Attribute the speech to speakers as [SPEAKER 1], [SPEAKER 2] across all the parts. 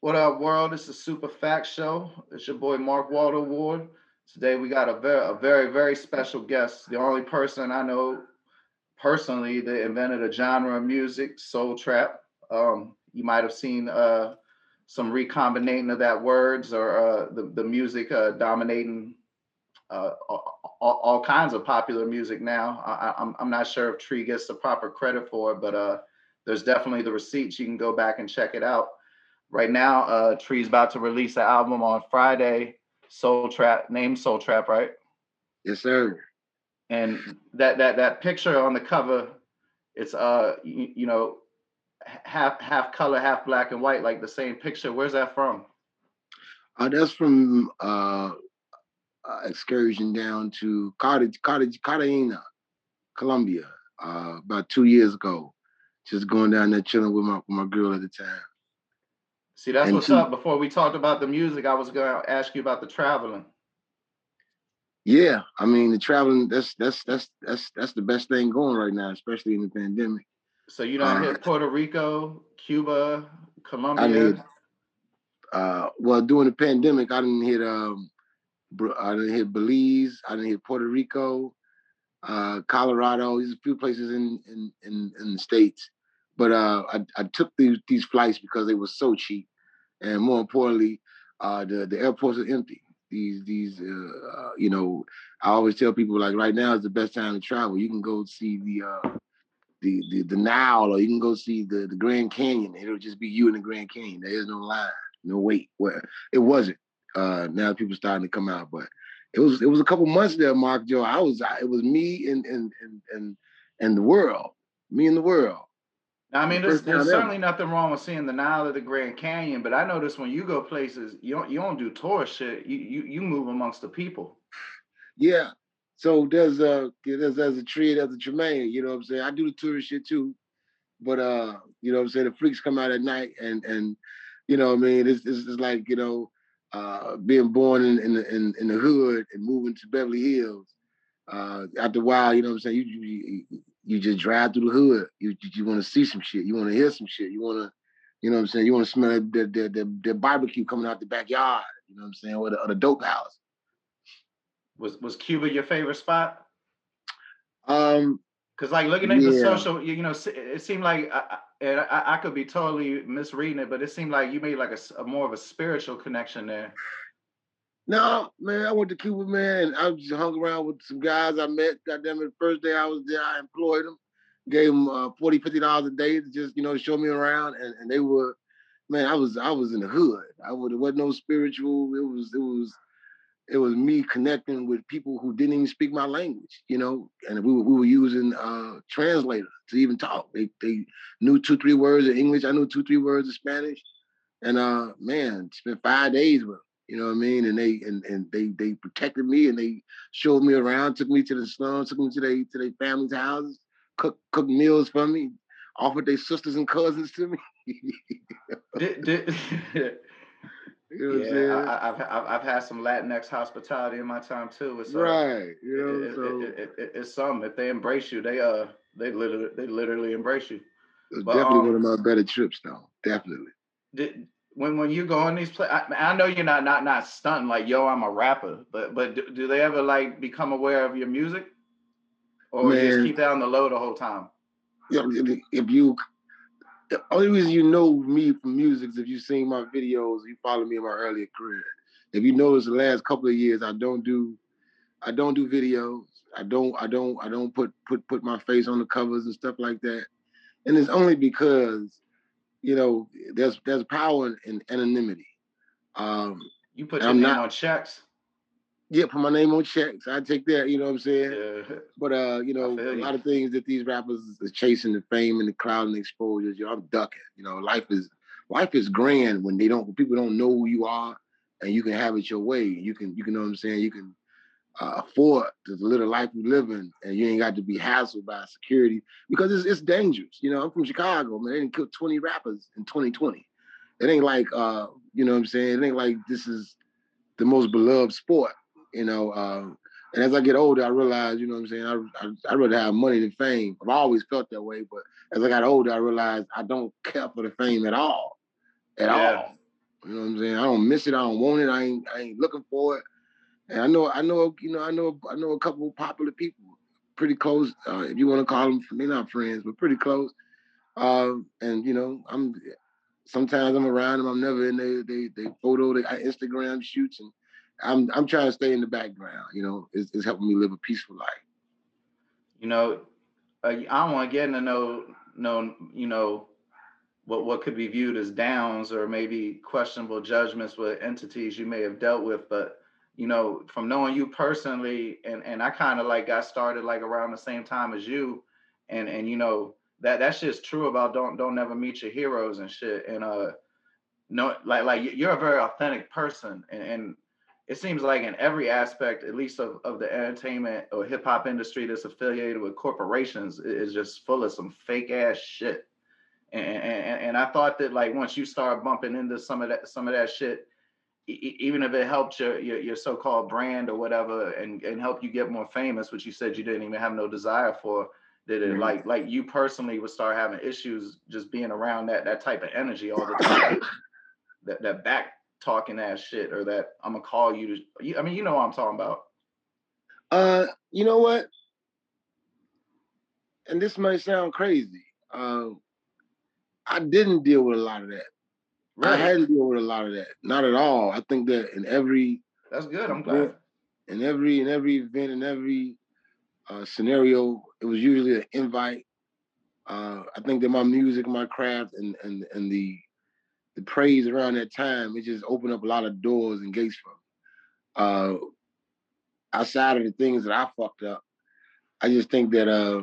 [SPEAKER 1] What up, world? It's is Super Fact Show. It's your boy Mark Waldo Ward. Today we got a very, a very, very special guest. The only person I know personally that invented a genre of music, soul trap. Um, you might have seen uh, some recombinating of that words or uh, the the music uh, dominating uh, all, all, kinds of popular music now. I, am I'm, I'm not sure if Tree gets the proper credit for it, but uh, there's definitely the receipts. You can go back and check it out right now, uh, Tree's about to release an album on Friday, Soul Trap, named Soul Trap, right?
[SPEAKER 2] Yes, sir.
[SPEAKER 1] And that that that picture on the cover, it's uh you, you know half half color, half black and white, like the same picture. Where's that from?
[SPEAKER 2] Uh, that's from uh, uh excursion down to Cottage, Cottage, Cartagena, Colombia, uh, about two years ago. Just going down there chilling with my with my girl at the time.
[SPEAKER 1] See, that's and what's up. Before we talked about the music, I was going to ask you about the traveling.
[SPEAKER 2] Yeah, I mean the traveling. That's that's that's that's that's the best thing going right now, especially in the pandemic.
[SPEAKER 1] So you don't uh, hit Puerto Rico, Cuba, Colombia. Hit,
[SPEAKER 2] uh, well, during the pandemic, I didn't hit um, I didn't hit Belize. I didn't hit Puerto Rico, uh, Colorado. There's a few places in in in, in the states. But uh, I, I took these these flights because they were so cheap, and more importantly, uh, the the airports are empty. These these uh, uh, you know, I always tell people like right now is the best time to travel. You can go see the uh, the the the Nile, or you can go see the the Grand Canyon. It'll just be you in the Grand Canyon. There is no line, no wait. Well, it wasn't. Uh, now people starting to come out, but it was it was a couple months there, Mark Joe. I was it was me and and and and and the world, me and the world.
[SPEAKER 1] I mean, there's, there's certainly nothing wrong with seeing the Nile or the Grand Canyon, but I notice when you go places, you don't you don't do tourist shit. You you you move amongst the people.
[SPEAKER 2] Yeah. So there's a there's, there's a tree, there's a Tremaine. You know what I'm saying? I do the tourist shit too, but uh, you know what I'm saying? The freaks come out at night, and and you know what I mean? It's it's, it's like you know, uh, being born in in the, in, in the hood and moving to Beverly Hills. Uh, after a while, you know what I'm saying? You, you you just drive through the hood. You you, you want to see some shit. You want to hear some shit. You want to, you know what I'm saying. You want to smell the the, the barbecue coming out the backyard. You know what I'm saying, or the, or the dope house.
[SPEAKER 1] Was was Cuba your favorite spot?
[SPEAKER 2] Um,
[SPEAKER 1] because like looking at yeah. the social, you, you know, it seemed like I, I, I, could be totally misreading it, but it seemed like you made like a, a more of a spiritual connection there.
[SPEAKER 2] No, man, I went to Cuba, man, and I just hung around with some guys I met. Goddamn it, the first day I was there, I employed them, gave them uh, 40 dollars a day to just, you know, show me around, and, and they were, man, I was I was in the hood. I would it wasn't no spiritual. It was it was it was me connecting with people who didn't even speak my language, you know, and we were, we were using uh translators to even talk. They they knew two three words of English. I knew two three words of Spanish, and uh man, spent five days with them you know what I mean? And they and, and they they protected me and they showed me around, took me to the slums, took me to their to their family's houses, cooked cooked meals for me, offered their sisters and cousins to me.
[SPEAKER 1] did, did, you know yeah, I, have I've I've had some Latinx hospitality in my time too.
[SPEAKER 2] It's, uh, right, you know,
[SPEAKER 1] it, so. it, it, it's something. If they embrace you, they uh they literally they literally embrace you.
[SPEAKER 2] It's but, definitely um, one of my better trips, though. Definitely.
[SPEAKER 1] Did when when you go on these play, I, I, know you're not not not stunting like yo, I'm a rapper, but but do, do they ever like become aware of your music, or Man, you just keep that on the low the whole time?
[SPEAKER 2] Yeah, if you, the only reason you know me from music is if you've seen my videos, you follow me in my earlier career. If you notice the last couple of years, I don't do, I don't do videos. I don't, I don't, I don't put put put my face on the covers and stuff like that. And it's only because you know, there's there's power in, anonymity. Um,
[SPEAKER 1] you put your I'm name not, on checks.
[SPEAKER 2] Yeah, put my name on checks. I take that, you know what I'm saying? Yeah. But uh, you know, a lot of things that these rappers are chasing the fame and the crowd and the exposure, you know, I'm ducking. You know, life is life is grand when they don't people don't know who you are and you can have it your way. You can you can know what I'm saying, you can uh, afford the little life you live in, and you ain't got to be hassled by security because it's, it's dangerous. You know, I'm from Chicago, man. They didn't kill 20 rappers in 2020. It ain't like, uh, you know what I'm saying? It ain't like this is the most beloved sport, you know. Uh, and as I get older, I realize, you know what I'm saying? I, I, I'd rather have money than fame. I've always felt that way, but as I got older, I realized I don't care for the fame at all. At yeah. all. You know what I'm saying? I don't miss it. I don't want it. I ain't I ain't looking for it. And I know I know you know I know I know a couple popular people, pretty close. Uh, if you want to call them, they're not friends, but pretty close. Um, and you know I'm sometimes I'm around them. I'm never in they they they photo, they Instagram shoots, and I'm I'm trying to stay in the background. You know, it's, it's helping me live a peaceful life.
[SPEAKER 1] You know, uh, I don't want to get into no no you know what what could be viewed as downs or maybe questionable judgments with entities you may have dealt with, but you know, from knowing you personally, and and I kind of like got started like around the same time as you, and and you know that that's just true about don't don't never meet your heroes and shit, and uh, no, like like you're a very authentic person, and, and it seems like in every aspect, at least of, of the entertainment or hip hop industry that's affiliated with corporations, is just full of some fake ass shit. And, and, and I thought that like once you start bumping into some of that some of that shit, even if it helped your, your, your so-called brand or whatever and and help you get more famous which you said you didn't even have no desire for did it? Mm-hmm. like like you personally would start having issues just being around that that type of energy all the time. That that back talking ass shit or that i'm gonna call you to i mean you know what i'm talking about.
[SPEAKER 2] Uh you know what? And this might sound crazy. Uh, i didn't deal with a lot of that Right. I had to deal with a lot of that. Not at all. I think that in every
[SPEAKER 1] that's good. I'm glad.
[SPEAKER 2] In every in every event in every uh, scenario, it was usually an invite. Uh, I think that my music, my craft, and and and the the praise around that time, it just opened up a lot of doors and gates for me. Uh, outside of the things that I fucked up, I just think that uh,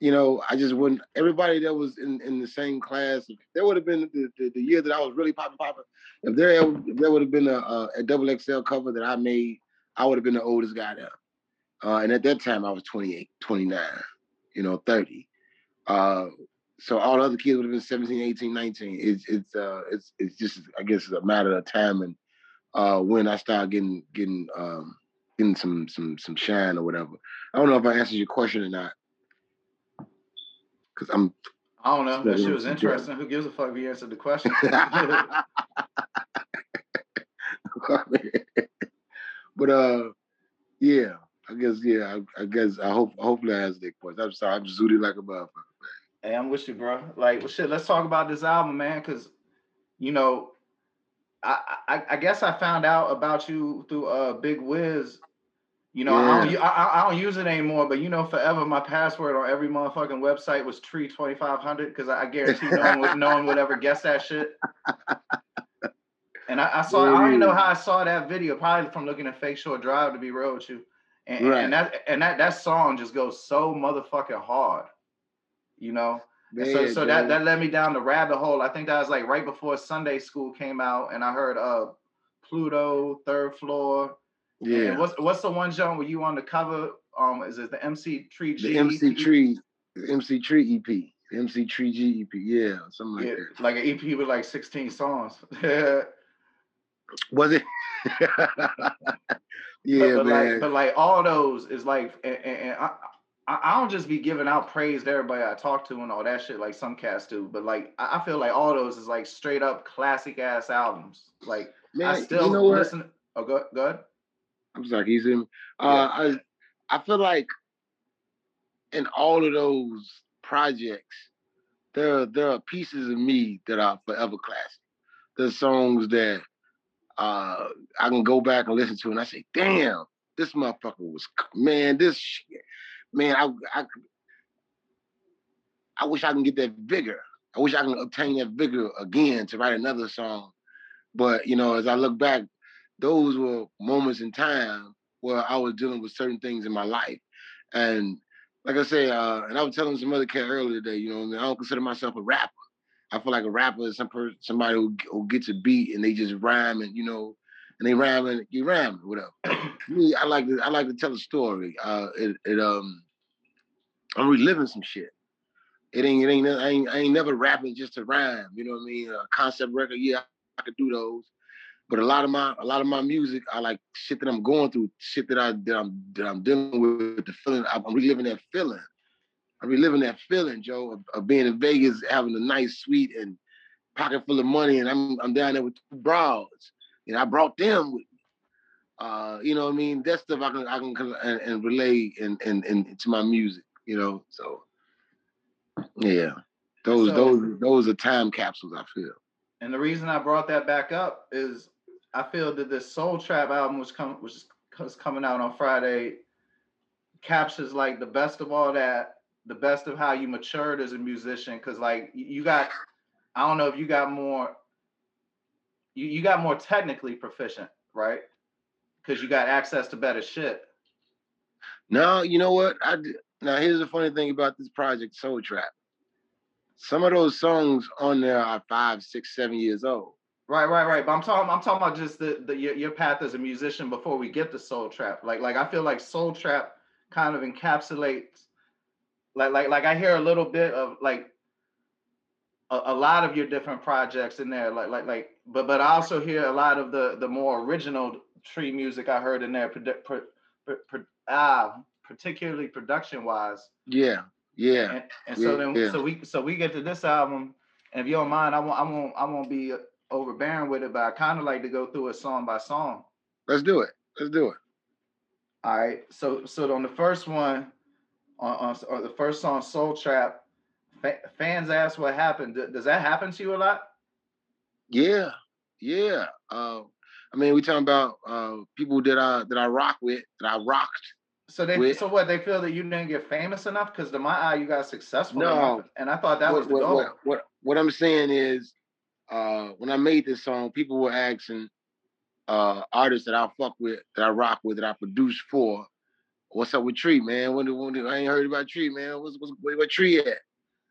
[SPEAKER 2] you know, I just wouldn't. Everybody that was in, in the same class, there would have been the, the, the, year that I was really popping, popping. If there if there would have been a, a, double XL cover that I made, I would have been the oldest guy there. Uh, and at that time, I was 28, 29, you know, 30. Uh, so all the other kids would have been 17, 18, 19. It's it's uh it's it's just I guess it's a matter of time and uh when I start getting getting um getting some some some shine or whatever. I don't know if I answered your question or not because I'm.
[SPEAKER 1] I don't know. That shit was interesting. Who gives a fuck if you answered the question?
[SPEAKER 2] but uh, yeah, I guess yeah, I, I guess I hope hopefully I answered that question. I'm sorry, I'm zooted like a motherfucker.
[SPEAKER 1] Hey, I'm with you, bro. Like, well, shit. Let's talk about this album, man, because you know, I, I I guess I found out about you through uh Big Wiz you know, yeah. I, don't, I, I, don't use it anymore, but you know, forever my password on every motherfucking website was tree twenty five hundred because I guarantee no one, would, no one would ever guess that shit. And I, I saw, yeah. I don't even know how I saw that video, probably from looking at Fake Shore Drive to be real with you. And, right. and that and that that song just goes so motherfucking hard, you know. Man, so so that that led me down the rabbit hole. I think that was like right before Sunday School came out, and I heard uh Pluto, Third Floor. Yeah. And what's what's the one John where you on the cover? Um, is it the MC Tree
[SPEAKER 2] G? The MC Tree, the MC Tree EP. MC Tree G EP, yeah, something like yeah, that.
[SPEAKER 1] Like an EP with like 16 songs.
[SPEAKER 2] Was it? yeah,
[SPEAKER 1] but, but
[SPEAKER 2] man.
[SPEAKER 1] Like, but like all those is like, and, and I, I don't just be giving out praise to everybody I talk to and all that shit like some cats do, but like I feel like all those is like straight up classic ass albums. Like man, I still you know listen. Oh, go, go ahead.
[SPEAKER 2] I'm sorry, he's in. Uh, I I feel like in all of those projects, there there are pieces of me that are forever classic. There's songs that uh, I can go back and listen to, and I say, "Damn, this motherfucker was man. This shit, man. I I I wish I can get that vigor. I wish I can obtain that vigor again to write another song. But you know, as I look back, those were moments in time where I was dealing with certain things in my life. And like I say, uh, and I was telling some other cat earlier today, you know, I, mean, I don't consider myself a rapper. I feel like a rapper is some person, somebody who, who gets a beat and they just rhyme and you know, and they rhyme and you rhyme whatever. Me, I like to I like to tell a story. Uh, it, it um, I'm reliving some shit. It ain't it ain't I ain't I ain't never rapping just to rhyme. You know what I mean? A concept record, yeah, I could do those. But a lot of my a lot of my music, I like shit that I'm going through, shit that I that I'm that I'm dealing with, the feeling. I'm reliving that feeling. I'm reliving that feeling, Joe, of, of being in Vegas, having a nice suite and pocket full of money and I'm I'm down there with two broads. And I brought them with me. Uh, you know what I mean? That stuff I can I can and, and relay and and into my music, you know. So yeah. Those so, those those are time capsules, I feel.
[SPEAKER 1] And the reason I brought that back up is I feel that this Soul Trap album was coming was coming out on Friday captures like the best of all that, the best of how you matured as a musician. Cause like you got, I don't know if you got more, you, you got more technically proficient, right? Cause you got access to better shit.
[SPEAKER 2] No, you know what? I now here's the funny thing about this project, Soul Trap. Some of those songs on there are five, six, seven years old.
[SPEAKER 1] Right, right, right. But I'm talking, I'm talking about just the, the your, your path as a musician before we get to Soul Trap. Like, like I feel like Soul Trap kind of encapsulates like like like I hear a little bit of like a, a, lot of your different projects in there like like like but but I also hear a lot of the the more original tree music I heard in there ah particularly production wise
[SPEAKER 2] yeah yeah
[SPEAKER 1] and, and so then yeah. so we so we get to this album and if you don't mind I won't I won't I won't be overbearing with it but I kind of like to go through it song by song
[SPEAKER 2] let's do it let's do it
[SPEAKER 1] all right. So so on the first one, on, on, on the first song, Soul Trap, fa- fans ask what happened. Does that happen to you a lot?
[SPEAKER 2] Yeah, yeah. Uh, I mean, we talking about uh, people that I that I rock with, that I rocked.
[SPEAKER 1] So they with. so what they feel that you didn't get famous enough because to my eye you got successful no, enough, and I thought that what, was the
[SPEAKER 2] what,
[SPEAKER 1] goal.
[SPEAKER 2] What, what what I'm saying is, uh, when I made this song, people were asking, uh, artists that I fuck with, that I rock with, that I produce for. What's up with Tree, man? When, when I ain't heard about Tree, man. What's what's where, where Tree at?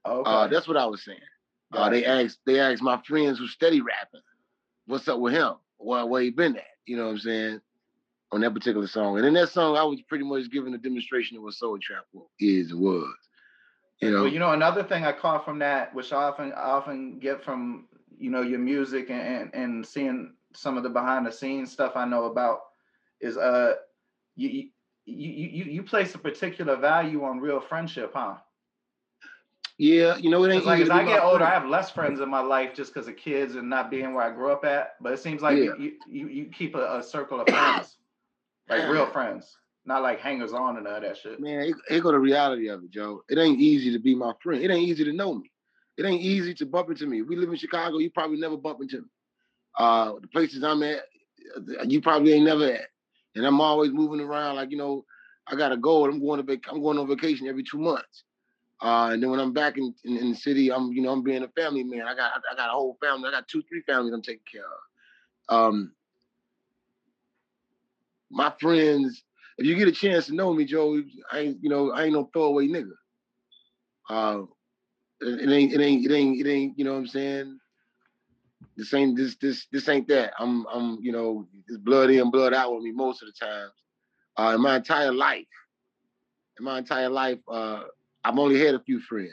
[SPEAKER 2] Okay. Uh, that's what I was saying. Uh, they asked they asked my friends who steady rapping, what's up with him? Where where he been at? You know what I'm saying? On that particular song, and in that song, I was pretty much giving a demonstration of what Soul Trap is and was.
[SPEAKER 1] You know, well, you know another thing I caught from that, which I often I often get from you know your music and and, seeing some of the behind the scenes stuff I know about is uh you you you you place a particular value on real friendship, huh?
[SPEAKER 2] Yeah, you know it ain't
[SPEAKER 1] like as I get older, I have less friends in my life just because of kids and not being where I grew up at. But it seems like yeah. you, you you keep a, a circle of friends, like real friends, not like hangers on and all that shit.
[SPEAKER 2] Man, it, go the reality of it, Joe. It ain't easy to be my friend. It ain't easy to know me. It ain't easy to bump into me. We live in Chicago, you probably never bump into me. Uh, the places I'm at, you probably ain't never at. And I'm always moving around. Like you know, I got a goal. I'm going to vac- I'm going on vacation every two months. Uh, and then when I'm back in, in, in, the city, I'm you know I'm being a family man. I got I got a whole family. I got two three families I'm taking care of. Um, my friends, if you get a chance to know me, Joe, I ain't you know I ain't no throwaway nigga. Uh, it, ain't it ain't it ain't it ain't you know what I'm saying this ain't this this this ain't that. I'm I'm you know it's blood in blood out with me most of the times. Uh, in my entire life, in my entire life, uh, I've only had a few friends.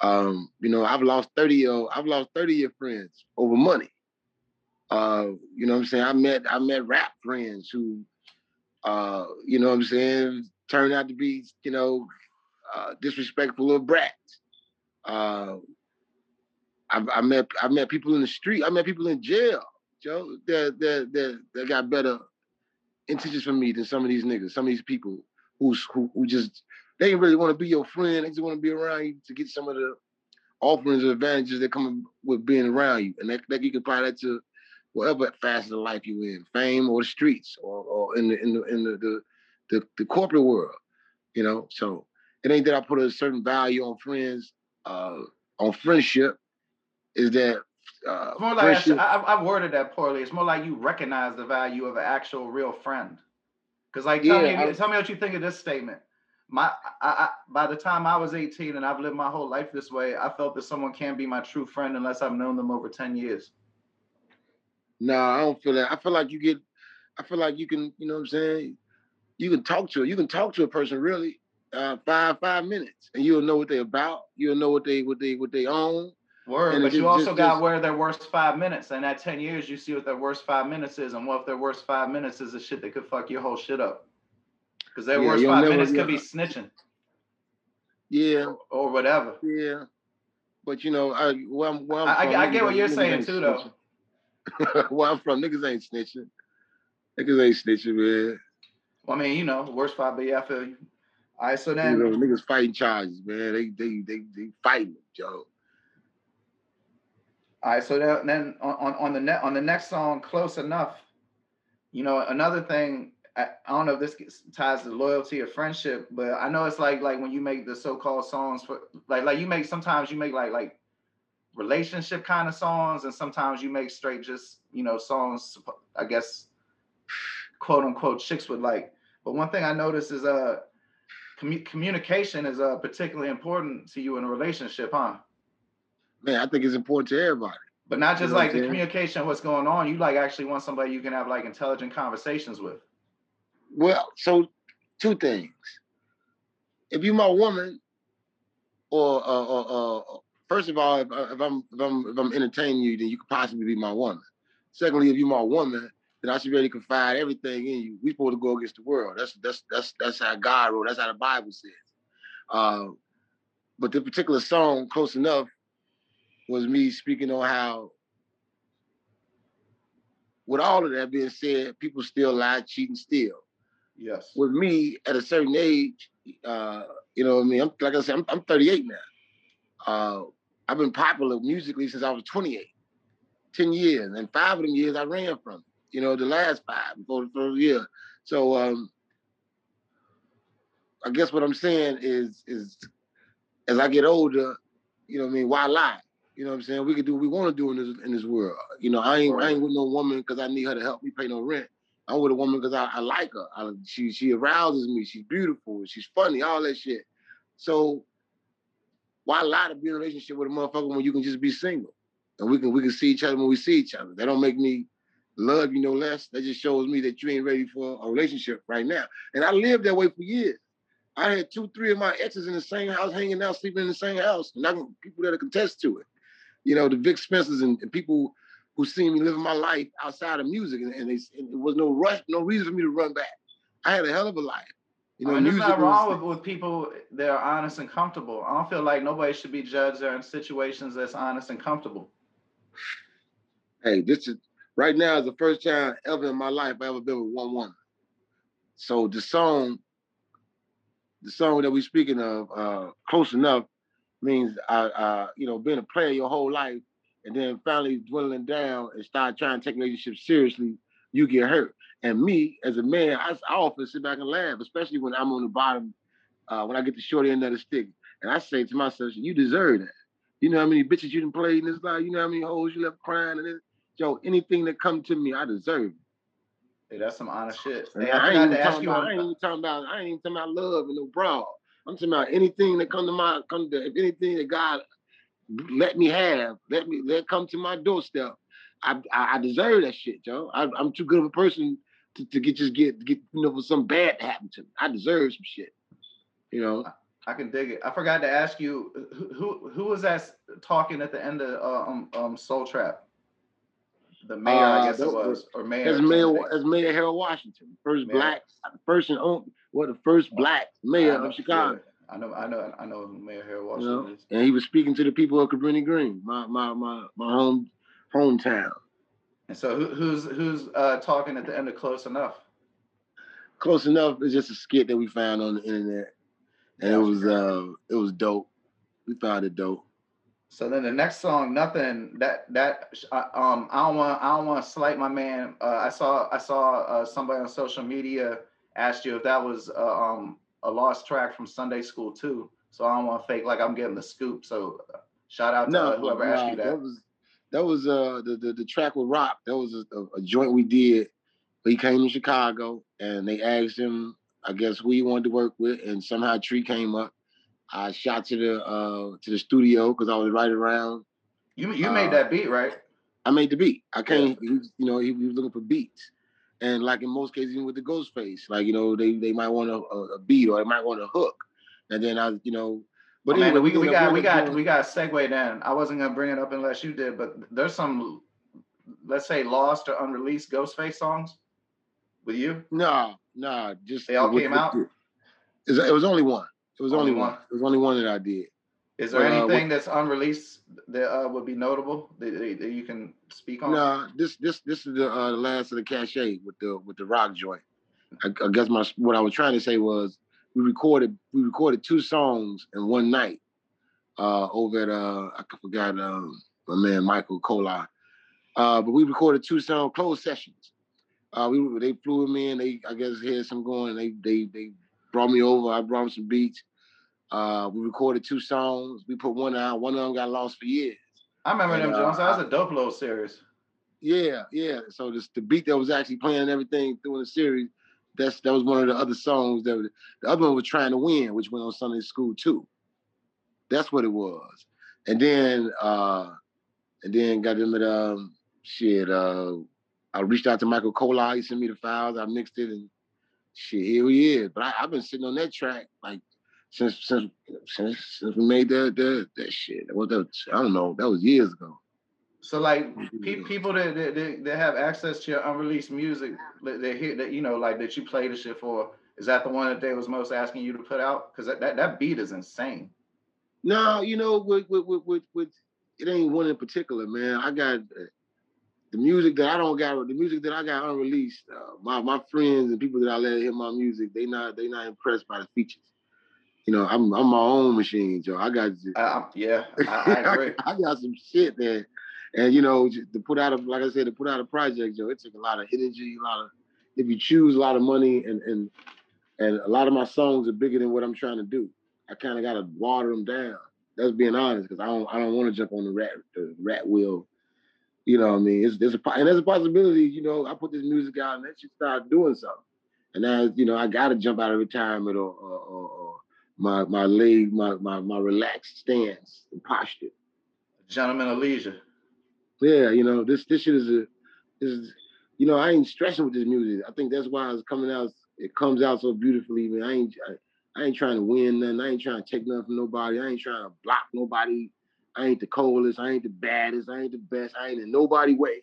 [SPEAKER 2] Um, you know, I've lost thirty year I've lost thirty year friends over money. Uh, you know what I'm saying? I met I met rap friends who, uh, you know what I'm saying, turned out to be you know uh, disrespectful little brats. Uh, I, I met I met people in the street. I met people in jail, Joe. That that that that got better intentions from me than some of these niggas. Some of these people who's who, who just they really want to be your friend. They just want to be around you to get some of the offerings or advantages that come with being around you, and that, that you can apply that to whatever facet of life you're in, fame or the streets or, or in the in the in the, the the, the corporate world. You know, so it ain't that I put a certain value on friends, uh, on friendship is that uh,
[SPEAKER 1] more like I, I, worded that poorly. It's more like you recognize the value of an actual real friend. Because like, tell yeah, me, I, tell me what you think of this statement. My, I, I, by the time I was 18 and I've lived my whole life this way, I felt that someone can't be my true friend unless I've known them over 10 years.
[SPEAKER 2] No, I don't feel that. I feel like you get, I feel like you can, you know what I'm saying? You can talk to, you can talk to a person really uh, five, five minutes and you'll know what they're about. You'll know what they, what they, what they own
[SPEAKER 1] Word, and but you also just, got just, where their worst five minutes. And that 10 years, you see what their worst five minutes is. And what if their worst five minutes is the shit that could fuck your whole shit up? Because their yeah, worst five never, minutes could be snitching.
[SPEAKER 2] Yeah.
[SPEAKER 1] Or, or, whatever.
[SPEAKER 2] Yeah. But you know, I where I'm, where I'm
[SPEAKER 1] I,
[SPEAKER 2] from,
[SPEAKER 1] I, I get what you're saying too, though.
[SPEAKER 2] where I'm from, niggas ain't snitching. Niggas ain't snitching, man.
[SPEAKER 1] Well, I mean, you know, worst five, but yeah, I feel you. All right, so
[SPEAKER 2] You
[SPEAKER 1] then
[SPEAKER 2] know, niggas fighting charges, man. They they they they fighting, Joe.
[SPEAKER 1] All right, so then, then on, on on the net on the next song, close enough. You know, another thing. I, I don't know if this gets, ties to loyalty or friendship, but I know it's like like when you make the so-called songs for like like you make sometimes you make like like relationship kind of songs, and sometimes you make straight just you know songs. I guess quote unquote chicks would like. But one thing I noticed is uh commu- communication is uh particularly important to you in a relationship, huh?
[SPEAKER 2] Man, I think it's important to everybody.
[SPEAKER 1] But not
[SPEAKER 2] You
[SPEAKER 1] just
[SPEAKER 2] know
[SPEAKER 1] like the communication, what's going on. You like actually want somebody you can have like intelligent conversations with.
[SPEAKER 2] Well, so two things. If you're my woman, or uh, uh, uh, first of all, if, if I'm if I'm if I'm entertaining you, then you could possibly be my woman. Secondly, if you're my woman, then I should really confide everything in you. We supposed to go against the world. That's that's that's that's how God wrote. That's how the Bible says. Uh, but the particular song, close enough, was me speaking on how, with all of that being said, people still lie, cheat, and steal
[SPEAKER 1] Yes.
[SPEAKER 2] with me at a certain age, uh, you know, what I mean, I'm, like I said, I'm, I'm 38 now. Uh, I've been popular musically since I was 28, 10 years, and five of them years I ran from. You know, the last five before the first year. So um, I guess what I'm saying is, is as I get older, you know, what I mean, why lie? You know what I'm saying? We can do what we want to do in this in this world. You know, I ain't I ain't with no woman because I need her to help me pay no rent. I'm with a woman because I, I like her. I, she she arouses me. She's beautiful. She's funny. All that shit. So why lie to be in a relationship with a motherfucker when you can just be single and we can we can see each other when we see each other? That don't make me love you no less. That just shows me that you ain't ready for a relationship right now. And I lived that way for years. I had two, three of my exes in the same house, hanging out, sleeping in the same house, and I can people that contest to it. You know, the Vic Spencers and, and people who seen me living my life outside of music, and, and, they, and there was no rush, no reason for me to run back. I had a hell of a life. You know,
[SPEAKER 1] I mean, there's not wrong with, with people that are honest and comfortable. I don't feel like nobody should be judged in situations that's honest and comfortable.
[SPEAKER 2] hey, this is right now is the first time ever in my life I ever been with one woman. So the song, the song that we're speaking of, uh, close enough, means I, uh, you know, being a player your whole life, and then finally dwindling down and start trying to take relationships seriously, you get hurt. And me as a man, I, I often sit back and laugh, especially when I'm on the bottom, uh, when I get the short end of the stick, and I say to myself, "You deserve that." You know how many bitches you done played in this life? You know how many hoes you left crying and this? Yo, anything that come to me, I deserve it.
[SPEAKER 1] Hey, that's some honest shit.
[SPEAKER 2] I,
[SPEAKER 1] I
[SPEAKER 2] ain't even
[SPEAKER 1] to ask
[SPEAKER 2] talking
[SPEAKER 1] you.
[SPEAKER 2] about, I ain't even talking about, I ain't even talking about love and no bra. I'm talking about anything that come to my, come to, if anything that God let me have, let me, let come to my doorstep. I, I, I deserve that shit, yo. I, I'm too good of a person to, to get just get get you know for some bad to happen to me. I deserve some shit, you know.
[SPEAKER 1] I can dig it. I forgot to ask you who who, who was that talking at the end of uh, um, um Soul Trap? The mayor, I
[SPEAKER 2] Uh,
[SPEAKER 1] guess it was, or mayor.
[SPEAKER 2] As Mayor, as Mayor Harold Washington, first
[SPEAKER 1] Mayor.
[SPEAKER 2] black person on, well, the first black mayor of Chicago.
[SPEAKER 1] yeah, I know, I know, I know who Mayor Harold
[SPEAKER 2] you
[SPEAKER 1] Washington
[SPEAKER 2] know,
[SPEAKER 1] is.
[SPEAKER 2] and he was speaking to the people of Cabrini Green, my my my my home hometown.
[SPEAKER 1] And so who, who's who's uh, talking at the end of Close Enough?
[SPEAKER 2] Close enough is just a skit that we found on the internet, and it was uh it was dope. We found it dope.
[SPEAKER 1] So then the next song, nothing that that uh, um I don't want I don't want to slight my man. Uh, I saw I saw uh, somebody on social media asked you if that was uh, um a lost track from Sunday School II. So I don't want to fake like I'm getting the scoop. So uh, shout out to
[SPEAKER 2] No,
[SPEAKER 1] uh, whoever asked you
[SPEAKER 2] nah,
[SPEAKER 1] that.
[SPEAKER 2] was that was uh the, the the track with Rock. That was a, a, a joint we did. He came to Chicago and they asked him, I guess, who he wanted to work with, and somehow Tree came up. I shot to the uh to the studio because I was right around.
[SPEAKER 1] You you
[SPEAKER 2] uh,
[SPEAKER 1] made that beat right?
[SPEAKER 2] I made the beat. I came, he was, you know, he, he was looking for beats. And like in most cases, even with the Ghostface, like, you know, they, they might want a, a, a beat or they might want a hook. And then I, you know, but
[SPEAKER 1] oh, man,
[SPEAKER 2] anyway,
[SPEAKER 1] we, we got we got we got segue then. I wasn't gonna bring it up unless you did, but there's some let's say lost or unreleased Ghostface songs with you.
[SPEAKER 2] Nah, nah, just
[SPEAKER 1] They all came out?
[SPEAKER 2] the- It was, it was only one. It was only,
[SPEAKER 1] Only
[SPEAKER 2] one.
[SPEAKER 1] one?
[SPEAKER 2] It was only one that I did.
[SPEAKER 1] Is there uh, anything uh, that's unreleased that uh, would be notable that, that, you can speak on?
[SPEAKER 2] Nah, this this this is the, uh, the last of the cachet with the with the rock joint. I, I, guess my what I was trying to say was we recorded we recorded two songs in one night uh, over at uh, I forgot um, my man Michael. Uh, but we recorded two song closed sessions. Uh, we they flew me in. They I guess had some going. They they they brought me over. I brought them some beats. Uh, we recorded two songs. We put one out. One of them got lost for years.
[SPEAKER 1] I remember and, them, Jones. Uh, that was a dope little series.
[SPEAKER 2] Yeah, yeah. So this the beat that was actually playing everything through the series. That's that was one of the other songs that the other one was trying to win, which went on Sunday School II. That's what it was. And then uh and then got them at um shit. Uh I reached out to Michael Kolar, he sent me the files, I mixed it and shit, here he is. But I, have been sitting on that track like since since since since we made that that that shit. What that I don't know, that was years ago.
[SPEAKER 1] So like pe- people that, that that have access to your unreleased music, that they hear that you know like that you play the shit for. Is that the one that they was most asking you to put out? Because that, that that beat is insane.
[SPEAKER 2] No, you know, with with with with, it ain't one in particular, man. I got uh, the music that I don't got, the music that I got unreleased. Uh, my my friends and people that I let hear my music, they not they not impressed by the features. You know, I'm I'm my own machine, Joe. I got
[SPEAKER 1] uh, yeah, I, I agree.
[SPEAKER 2] I, I, got some shit there, and you know, to put out a like I said, to put out a project, Joe, it took a lot of energy, a lot of if you choose a lot of money, and and and a lot of my songs are bigger than what I'm trying to do. I kind of got to water them down. That's being honest, because I don't I don't want to jump on the rat the rat wheel. You know what I mean? It's, there's a and there's a possibility. You know, I put this music out and that should start doing something. And now you know I got to jump out of retirement or, or, or, or my my leg my my my relaxed stance and posture.
[SPEAKER 1] Gentleman of leisure.
[SPEAKER 2] Yeah, you know this this shit is a is you know I ain't stressing with this music. I think that's why it's coming out. It comes out so beautifully. Man, I ain't. I, I ain't trying to win nothing. I ain't trying to take nothing from nobody. I ain't trying to block nobody. I ain't the coldest. I ain't the baddest. I ain't the best. I ain't in nobody way.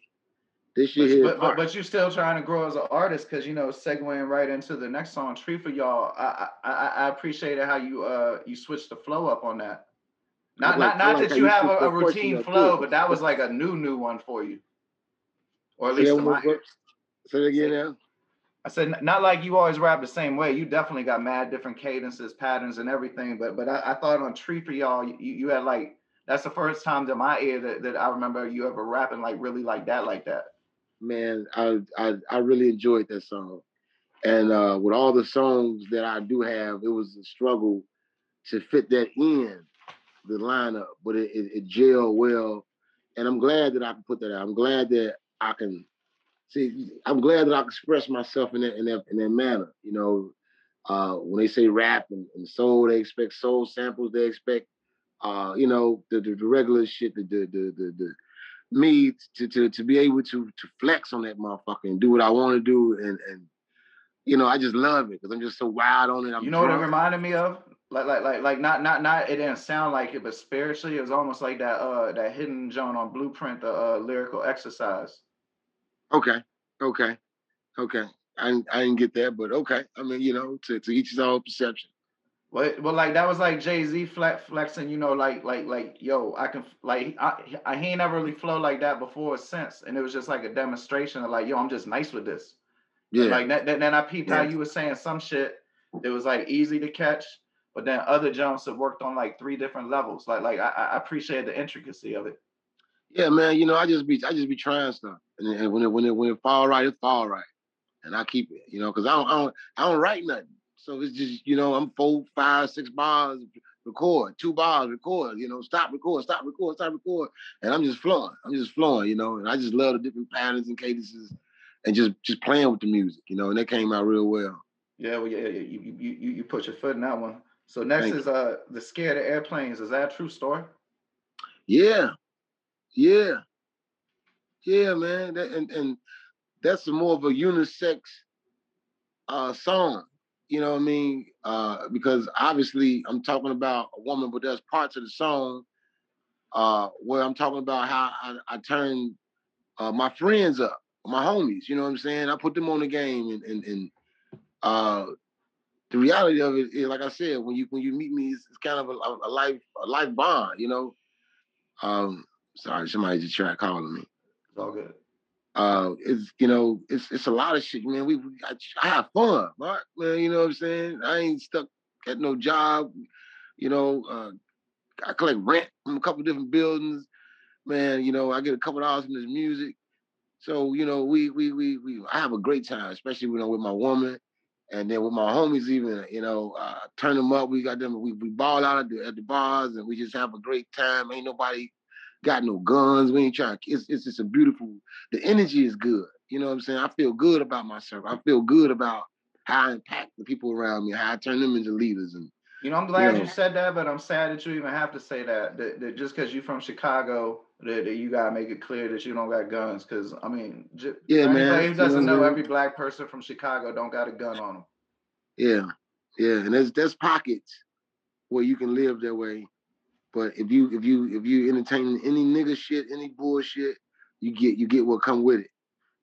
[SPEAKER 2] This shit
[SPEAKER 1] but. But, but, you're still trying to grow as an artist because you know, segueing right into the next song, "Tree for Y'all." I I, I appreciated how you uh you switched the flow up on that. Not like, not not like that you have a, a routine flow, but that was like a new new one for you, or at least. my.
[SPEAKER 2] Say it again now.
[SPEAKER 1] I said, not like you always rap the same way. You definitely got mad different cadences, patterns, and everything. But but I, I thought on Tree for y'all, you, you had like that's the first time to my ear that, that I remember you ever rapping like really like that, like that.
[SPEAKER 2] Man, I I, I really enjoyed that song, and uh, with all the songs that I do have, it was a struggle to fit that in the lineup, but it, it, it gelled well, and I'm glad that I can put that out. I'm glad that I can see, I'm glad that I can express myself in that in that in that manner. You know, uh, when they say rap and, and soul, they expect soul samples. They expect, uh, you know, the, the, the regular shit, the the the the, the me to, to to be able to to flex on that motherfucker and do what I want to do and and you know I just love it because I'm just so wild on it. I'm
[SPEAKER 1] you know drunk. what it reminded me of? Like like like like not not not it didn't sound like it, but spiritually it was almost like that uh that hidden Joan on Blueprint, the uh, lyrical exercise.
[SPEAKER 2] Okay. Okay. Okay. I I didn't get that, but okay. I mean, you know, to, to each his own perception.
[SPEAKER 1] Well, well, like that was like Jay Z flexing, you know, like like like yo, I can like I, I he ain't never really flowed like that before or since, and it was just like a demonstration of like yo, I'm just nice with this. Yeah. And like that, then I peeped yeah. how you were saying some shit that was like easy to catch, but then other jumps have worked on like three different levels. Like like I, I appreciate the intricacy of it.
[SPEAKER 2] Yeah, man. You know, I just be I just be trying stuff, and, and when it when it when it fall right, it fall right, and I keep it. You know, because I don't I don't I don't write nothing, so it's just you know I'm four, five, six bars, record two bars, record. You know, stop, record, stop, record, stop, record, and I'm just flowing. I'm just flowing. You know, and I just love the different patterns and cadences, and just just playing with the music. You know, and that came out real well.
[SPEAKER 1] Yeah, well, yeah, yeah. You you you, you put your foot in that one. So next Thank is uh the scared of airplanes. Is that a true story?
[SPEAKER 2] Yeah, yeah, yeah, man. That, and and that's more of a unisex uh, song. You know what I mean? Uh, because obviously I'm talking about a woman, but there's parts of the song uh, where I'm talking about how I, I turn uh, my friends up, my homies. You know what I'm saying? I put them on the game, and and, and uh, the reality of it is, like I said, when you when you meet me, it's, it's kind of a, a, life a life bond, you know. Um, sorry, somebody just tried calling me.
[SPEAKER 1] It's all good.
[SPEAKER 2] Uh, it's you know, it's it's a lot of shit, man. We, we I, I have fun, Mark, man. You know what I'm saying? I ain't stuck at no job. You know, uh, I collect rent from a couple different buildings. Man, you know, I get a couple dollars from this music. So, you know, we we we we I have a great time, especially you know with my woman. And then with my homies, even you know, uh, turn them up. We got them. We, we ball out at the, at the bars, and we just have a great time. Ain't nobody got no guns. We ain't trying. It's it's just a beautiful. The energy is good. You know what I'm saying? I feel good about myself. I feel good about how I impact the people around me, how I turn them into leaders, and
[SPEAKER 1] you know, I'm glad you, know, you said that, but I'm sad that you even have to say that. That, that just because you're from Chicago, that, that, you gotta make it clear that you don't got guns. Because I mean, j-
[SPEAKER 2] yeah, man.
[SPEAKER 1] Who doesn't know, every black person from Chicago don't got a gun on them.
[SPEAKER 2] Yeah, yeah, and there's there's pockets where you can live that way, but if you if you if you entertain any nigga shit, any bullshit, you get you get what come with it.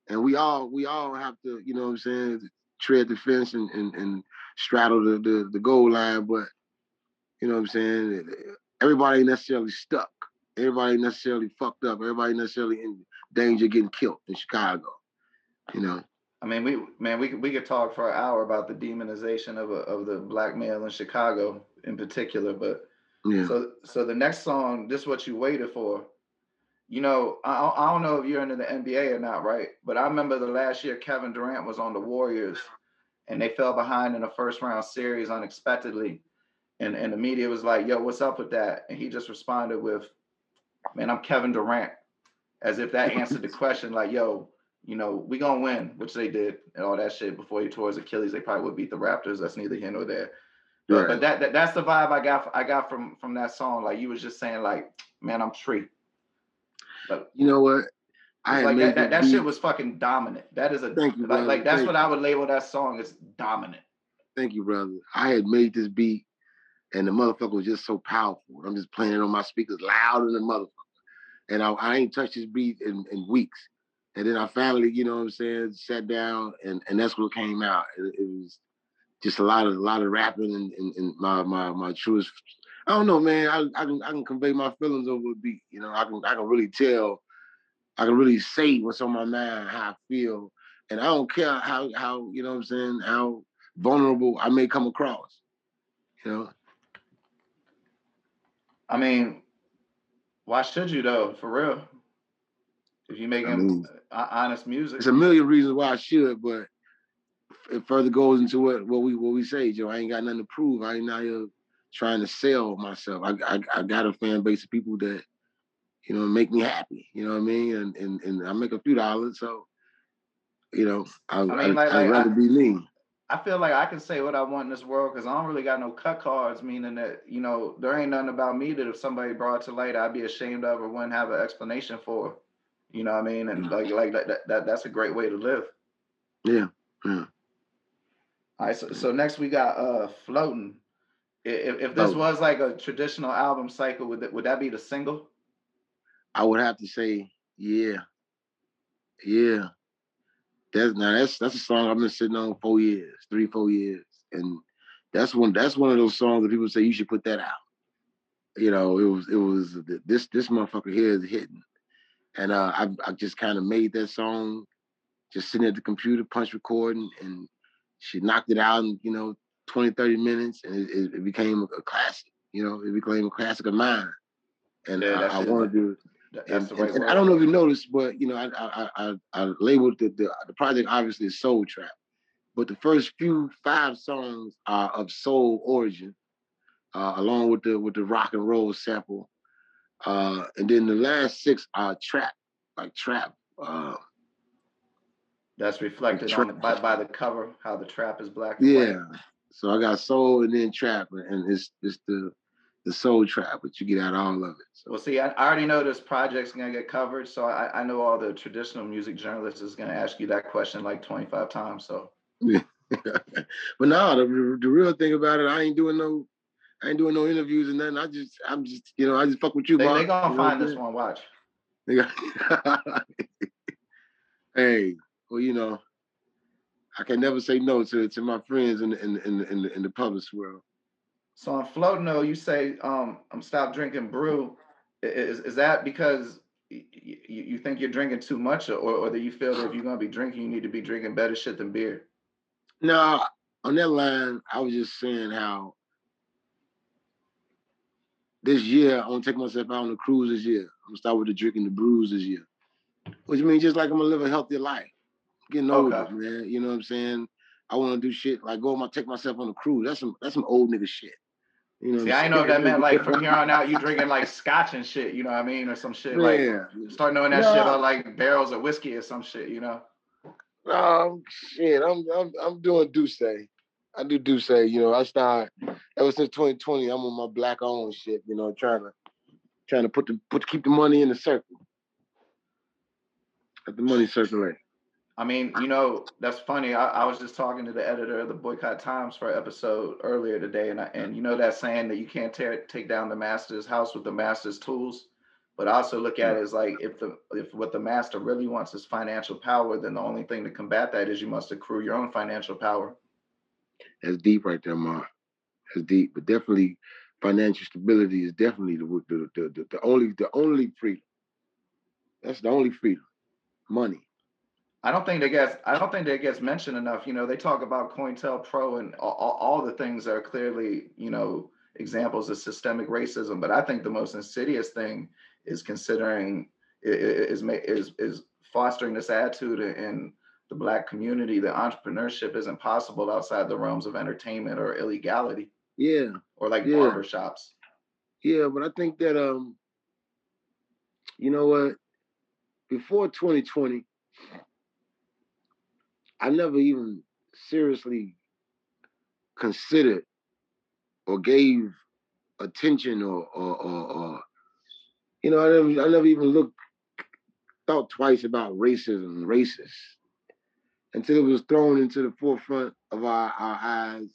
[SPEAKER 2] And we all we all have to, you know what I'm saying, tread the fence and and, and straddle the, the, the goal line, but you know what I'm saying? Everybody ain't necessarily stuck. Everybody necessarily fucked up. Everybody necessarily in danger getting killed in Chicago. You know.
[SPEAKER 1] I mean, we man, we we could talk for an hour about the demonization of a, of the black male in Chicago in particular, but So so the next song, this is what you waited for. You know, I I don't know if you're into the NBA or not, right? But I remember the last year Kevin Durant was on the Warriors and they fell behind in the first round series unexpectedly. And, and the media was like, yo, what's up with that? And he just responded with, man, I'm Kevin Durant, as if that answered the question, like, yo, you know, we gonna win, which they did, and all that shit. Before he tore his Achilles, they probably would beat the Raptors. That's neither here nor there. Right. But, that, that, that's the vibe I got. I got from from that song. Like you was just saying, like, man, I'm tree.
[SPEAKER 2] But you know what?
[SPEAKER 1] I like that, that, that shit was fucking dominant. That is a thank you, like, like that's thank what. I would label that song as dominant.
[SPEAKER 2] Thank you, brother. I had made this beat and the motherfucker was just so powerful. I'm just playing it on my speakers loud in the motherfucker. And I, I ain't touched this beat in, in, weeks. And then I finally, you know what I'm saying, sat down and, and that's what came out. It, it was just a lot of a lot of rapping and, and, and my my my truest I don't know, man. I, I can I can convey my feelings over a beat. You know, I can I can really tell I can really say what's on my mind, how I feel. And I don't care how how, you know what I'm saying, how vulnerable I may come across. You know.
[SPEAKER 1] I mean, why should you though, for real? If you making I mean, honest music.
[SPEAKER 2] It's a million reasons why I should, but it further goes into what, what we what we say, Joe. I ain't got nothing to prove. I ain't out here trying to sell myself. I, I, I got a fan base of people that you know, make me happy. You know what I mean? And and, and I make a few dollars, so you know, I, I mean, like, I, would rather I, be me.
[SPEAKER 1] I feel like I can say what I want in this world because I don't really got no cut cards, meaning that, you know, there ain't nothing about me that if somebody brought to light, I'd be ashamed of or wouldn't have an explanation for. You know what I mean? And mm-hmm. like like that, that, that that's a great way to live.
[SPEAKER 2] Yeah. Yeah.
[SPEAKER 1] All right, so, so next we got uh floating. If, if this was like a traditional album cycle, would that, would that be the single?
[SPEAKER 2] I would have to say, yeah, yeah. That's now that's that's a song I've been sitting on four years, three, four years, and that's one that's one of those songs that people say you should put that out. You know, it was it was this this motherfucker here is hitting, and uh, I I just kind of made that song, just sitting at the computer, punch recording, and she knocked it out in you know 20, 30 minutes, and it, it became a classic. You know, it became a classic of mine, and yeah, I, I wanted to and, and, and I don't know if you noticed, but you know, I I I, I labeled the, the, the project obviously as Soul Trap, but the first few five songs are of soul origin, uh, along with the with the rock and roll sample, uh, and then the last six are trap, like trap. Uh,
[SPEAKER 1] That's reflected on by by the cover, how the trap is black.
[SPEAKER 2] yeah. White. So I got soul and then trap, and it's it's the the soul trap, but you get out all of it.
[SPEAKER 1] So. Well, see, I, I already know this project's gonna get covered, so I, I know all the traditional music journalists is gonna ask you that question like 25 times. So,
[SPEAKER 2] but no, the, the real thing about it, I ain't doing no, I ain't doing no interviews and nothing. I just, I'm just, you know, I just fuck with you.
[SPEAKER 1] They, they gonna you find this one. Watch.
[SPEAKER 2] hey, well, you know, I can never say no to to my friends in the, in the, in in the, in the public world.
[SPEAKER 1] So on float no, you say um, I'm stop drinking brew. Is is that because you, you think you're drinking too much, or or do you feel that if you're gonna be drinking, you need to be drinking better shit than beer?
[SPEAKER 2] No, on that line, I was just saying how this year I'm gonna take myself out on a cruise this year. I'm gonna start with the drinking the brews this year, which means just like I'm gonna live a healthier life. Getting older, okay. man. You know what I'm saying? I want to do shit like go on my take myself on a cruise. That's some that's some old nigga shit.
[SPEAKER 1] You know, See, I know if that meant like from here on out, you drinking like scotch and shit, you know what I mean, or some shit like yeah. start knowing that yeah. shit about like barrels of whiskey or some shit, you know.
[SPEAKER 2] Um, shit, I'm I'm I'm doing D'ussé. I do D'ussé. You know, I start ever since 2020. I'm on my black own shit. You know, trying to trying to put the put keep the money in the circle. Let the money circulate.
[SPEAKER 1] I mean, you know, that's funny. I, I, was just talking to the editor of the Boycott Times for an episode earlier today, and I, and you know that saying that you can't tear, take down the master's house with the master's tools. But I also look at it as like if the if what the master really wants is financial power, then the only thing to combat that is you must accrue your own financial power.
[SPEAKER 2] That's deep right there, Ma. That's deep, but definitely financial stability is definitely the the the, the, the only the only freedom. That's the only freedom. Money.
[SPEAKER 1] I don't think that gets I don't think that gets mentioned enough. You know, they talk about COINTELPRO and all, all the things that are clearly, you know, examples of systemic racism. But I think the most insidious thing is considering is is is fostering this attitude in the black community that entrepreneurship isn't possible outside the realms of entertainment or illegality.
[SPEAKER 2] Yeah.
[SPEAKER 1] Or like
[SPEAKER 2] yeah.
[SPEAKER 1] barber shops.
[SPEAKER 2] Yeah, but I think that um, you know what? Before 2020, I never even seriously considered or gave attention or or, or, or you know, I never I never even looked thought twice about racism, racist, until it was thrown into the forefront of our, our eyes.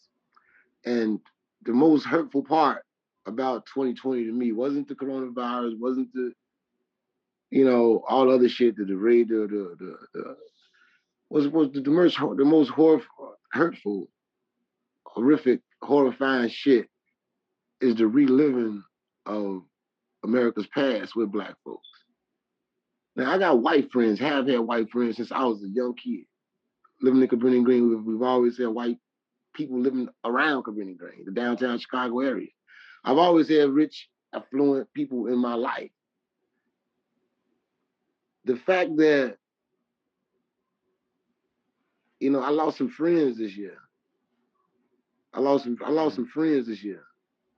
[SPEAKER 2] And the most hurtful part about 2020 to me wasn't the coronavirus, wasn't the, you know, all other shit, the the the, the, the was was the, most the most hurtful, horrific, horrifying shit is the reliving of America's past with black folks. Now I got white friends, have had white friends since I was a young kid. Living in Cabrini Green, we've always had white people living around Cabrini Green, the downtown Chicago area. I've always had rich, affluent people in my life. The fact that you know, I lost some friends this year. I lost some I lost some friends this year.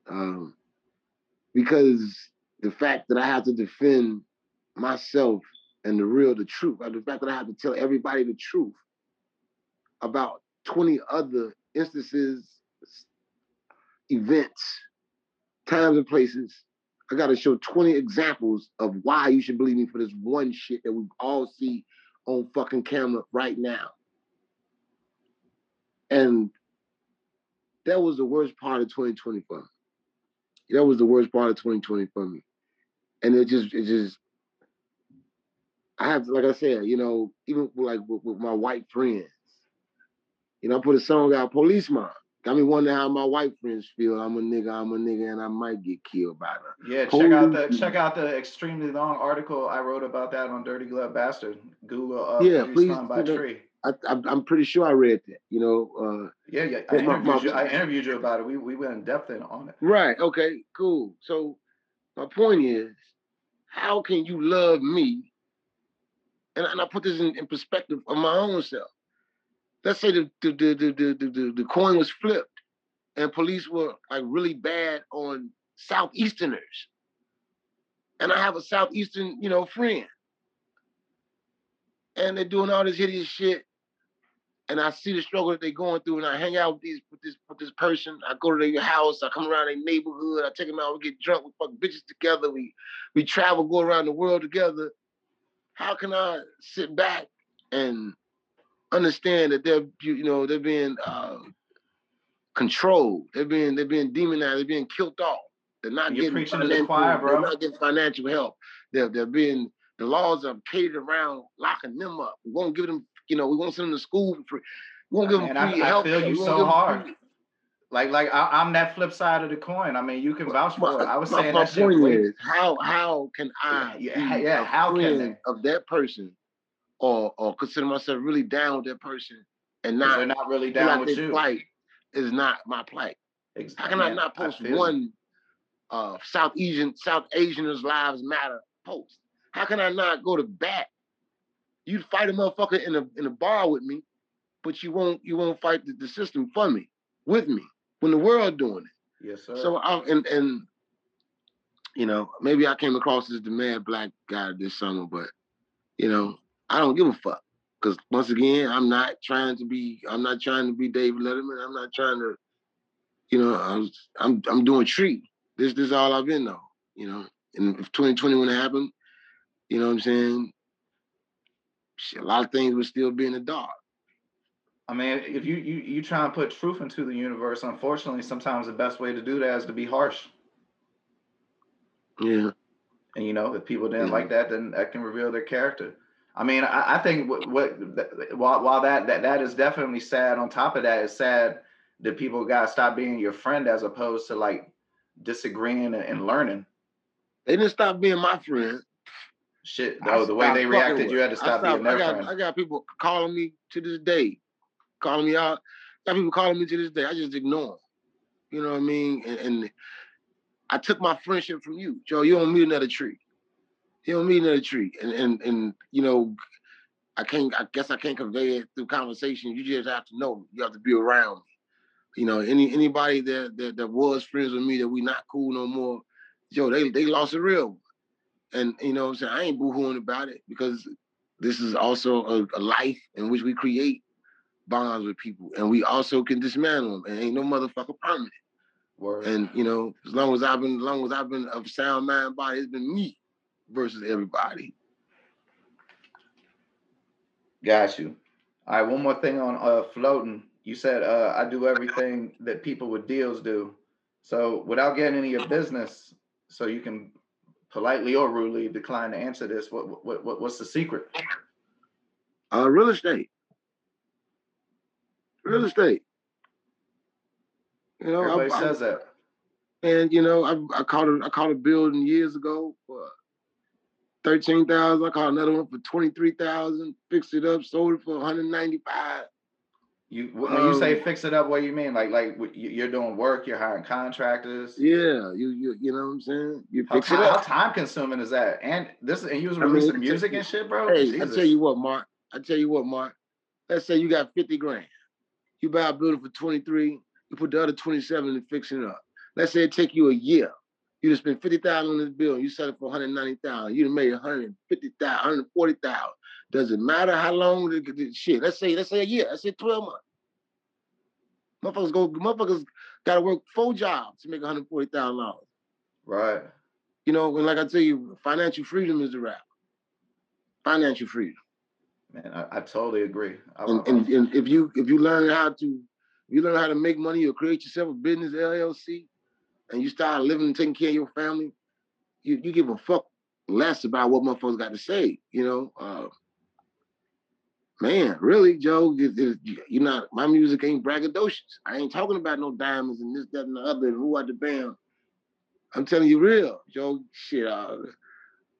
[SPEAKER 2] Um, because the fact that I have to defend myself and the real, the truth, the fact that I have to tell everybody the truth about 20 other instances, events, times and places. I got to show 20 examples of why you should believe me for this one shit that we all see on fucking camera right now. And that was the worst part of 2020 for me. That was the worst part of 2020 for me. And it just, it just, I have, like I said, you know, even like with, with my white friends, you know, I put a song out, Police Policeman. Got me wondering how my white friends feel. I'm a nigga, I'm a nigga, and I might get killed by them.
[SPEAKER 1] Yeah, check out the check out the extremely long article I wrote about that on Dirty Glove Bastard. Google uh,
[SPEAKER 2] yeah, please, by Tree. I, am pretty sure I read that. You know. Uh,
[SPEAKER 1] yeah, yeah. I interviewed, my, you, I interviewed you about it. We we went in depth in on it.
[SPEAKER 2] Right. Okay. Cool. So my point is, how can you love me? And, and I put this in, in perspective of my own self. Let's say the the, the the the the the coin was flipped, and police were like really bad on southeasterners, and I have a southeastern you know friend and they're doing all this hideous shit and I see the struggle that they're going through, and I hang out with these with this with this person. I go to their house, I come around their neighborhood, I take them out, we get drunk, we fuck bitches together, we we travel, go around the world together. How can I sit back and understand that they're you know they're being uh, controlled, they're being they're being demonized, they're being killed off. They're not
[SPEAKER 1] You're
[SPEAKER 2] getting
[SPEAKER 1] to the choir.
[SPEAKER 2] They're not getting financial help. They're they're being the laws are catered around locking them up. We won't give them you know, we won't send them to school for free. We won't give them free
[SPEAKER 1] I, I feel you so hard.
[SPEAKER 2] free-
[SPEAKER 1] Like, like I, I'm that flip side of the coin. I mean, you can vouch for it. I was
[SPEAKER 2] my,
[SPEAKER 1] saying
[SPEAKER 2] my
[SPEAKER 1] that
[SPEAKER 2] point
[SPEAKER 1] way-
[SPEAKER 2] is, how how can I
[SPEAKER 1] Yeah,
[SPEAKER 2] be
[SPEAKER 1] yeah,
[SPEAKER 2] a
[SPEAKER 1] how can they?
[SPEAKER 2] of that person, or or consider myself really down with that person, and not
[SPEAKER 1] they're not really down with you.
[SPEAKER 2] plight is not my plight?
[SPEAKER 1] Ex-
[SPEAKER 2] How can I not post
[SPEAKER 1] you.
[SPEAKER 2] one uh, South Asian South Asianers Lives Matter post? How can I not go to bat? You'd fight a motherfucker in a in a bar with me, but you won't you won't fight the, the system for me with me when the world doing it.
[SPEAKER 1] Yes, sir.
[SPEAKER 2] So I and and you know maybe I came across as the mad black guy this summer, but you know I don't give a fuck because once again I'm not trying to be I'm not trying to be David Letterman. I'm not trying to you know I'm I'm I'm doing tree. This this is all I've been though. You know, and if 2020 when it happened, you know what I'm saying. Shit, a lot of things would still be in the dark.
[SPEAKER 1] I mean, if you you you try and put truth into the universe, unfortunately, sometimes the best way to do that is to be harsh.
[SPEAKER 2] Yeah.
[SPEAKER 1] And you know, if people didn't
[SPEAKER 2] Yeah.
[SPEAKER 1] like that, then that can reveal their character. I mean, I, I think what, what while while that, that that is definitely sad. On top of that, it's sad that people got to stop being your friend as opposed to like disagreeing and, and learning.
[SPEAKER 2] They didn't stop being my friend.
[SPEAKER 1] Shit, though, the way they reacted, you had to stop
[SPEAKER 2] I
[SPEAKER 1] being
[SPEAKER 2] stopped-
[SPEAKER 1] their
[SPEAKER 2] I got,
[SPEAKER 1] friend.
[SPEAKER 2] I got people calling me to this day, calling me out. Got people calling me to this day. I just ignore them. You know what I mean? And, and I took my friendship from you, Joe. You don't meet another tree. You don't meet another tree. And and and you know, I can't. I guess I can't convey it through conversation. You just have to know me. You have to be around me. You know, any anybody that that, that was friends with me that we not cool no more, Joe, they they lost a real one. And you know I'm saying? I ain't boohooing about it because this is also a, a life in which we create bonds with people and we also can dismantle them and ain't no motherfucker permanent.
[SPEAKER 1] Word.
[SPEAKER 2] And you know, as long as I've been as long as I've been of sound mind body, it's been me versus everybody.
[SPEAKER 1] Got you. All right, one more thing on uh floating. You said uh I do everything that people with deals do. So without getting into your business, so you can politely or rudely decline to answer this, what what, what what's the secret?
[SPEAKER 2] Uh real estate. Real estate. You know, I-
[SPEAKER 1] Everybody
[SPEAKER 2] I-
[SPEAKER 1] says that.
[SPEAKER 2] And you know, I, I caught a I caught a building years ago for thirteen thousand. I caught another one for twenty three thousand. Fixed it up, sold it for one hundred ninety five.
[SPEAKER 1] You when you say
[SPEAKER 2] Um,
[SPEAKER 1] fix it up, what do you mean? Like like you- you're doing work, you're hiring contractors.
[SPEAKER 2] Yeah, you you you know what I'm saying. You
[SPEAKER 1] How,
[SPEAKER 2] fix
[SPEAKER 1] ti-
[SPEAKER 2] it
[SPEAKER 1] how time consuming is that? And this and you was
[SPEAKER 2] I mean,
[SPEAKER 1] releasing music and shit, bro.
[SPEAKER 2] Hey, I
[SPEAKER 1] Jesus.
[SPEAKER 2] tell you what, Mark. I tell you what, Mark. Let's say you got fifty grand. You buy a building for twenty three. You put the other twenty seven in fixing it up. Let's say it take you a year. You just spend fifty thousand on this building. You sell it for one hundred ninety thousand. You done made one hundred fifty thousand, one hundred forty thousand. Does it matter how long the, the shit? Let's say let's say a year. Let's say twelve months. Motherfuckers go. Motherfuckers got to work four jobs to make one hundred forty thousand dollars.
[SPEAKER 1] right.
[SPEAKER 2] You know, and like I tell you, financial freedom is the rap. Financial freedom.
[SPEAKER 1] Man, I, I totally agree. I,
[SPEAKER 2] And,
[SPEAKER 1] I-
[SPEAKER 2] and, and if you if you learn how to you learn how to make money or create yourself a business LLC, and you start living and taking care of your family, you you give a fuck less about what motherfuckers got to say. You know, uh, man, really, Joe, you not my music ain't braggadocious. I ain't talking about no diamonds and this, that, and the other, and who at the band. I'm telling you real, Joe. Shit, uh,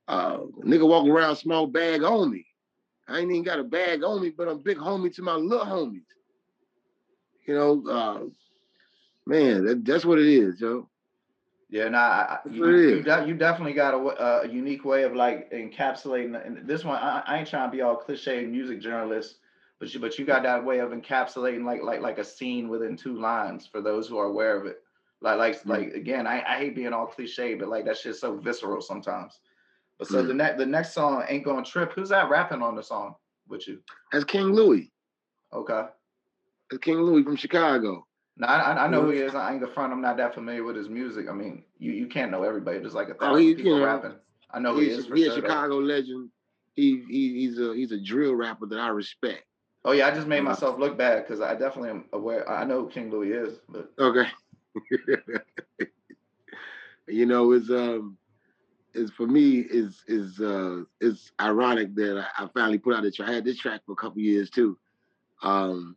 [SPEAKER 2] uh, nigga walk around small bag on me. I ain't even got a bag on me, but I'm big homie to my little homies. You know, uh, man, that, that's what it is, Joe.
[SPEAKER 1] Yeah, nah, you, you, de- you definitely got a, a, unique way of like encapsulating. And this one, I, I ain't trying to be all cliche music journalist, but you, but you got that way of encapsulating like like like a scene within two lines for those who are aware of it. Like like
[SPEAKER 2] Mm.
[SPEAKER 1] like again, I, I hate being all cliche, but like that shit's so visceral sometimes. But so
[SPEAKER 2] Mm.
[SPEAKER 1] the next the next song ain't gonna trip. Who's that rapping on the song with you?
[SPEAKER 2] That's King Louie.
[SPEAKER 1] Okay.
[SPEAKER 2] That's King Louie from Chicago.
[SPEAKER 1] Now I, I- know who he is. I ain't the front. I'm not that familiar with his music. I mean, you, you can't know everybody. There's like a
[SPEAKER 2] Oh,
[SPEAKER 1] thousand
[SPEAKER 2] he-
[SPEAKER 1] people rapping. I know who he
[SPEAKER 2] He's,
[SPEAKER 1] is for
[SPEAKER 2] he a
[SPEAKER 1] sure. though.
[SPEAKER 2] Chicago legend. He, he he's a he's a drill rapper that I respect.
[SPEAKER 1] Oh yeah, I just made
[SPEAKER 2] Uh,
[SPEAKER 1] myself look bad because I definitely am aware. I know who King Louie is, but
[SPEAKER 2] Okay. you know, it's um is for me is is uh it's ironic that I, I finally put out a track. I had this track for a couple years too. Um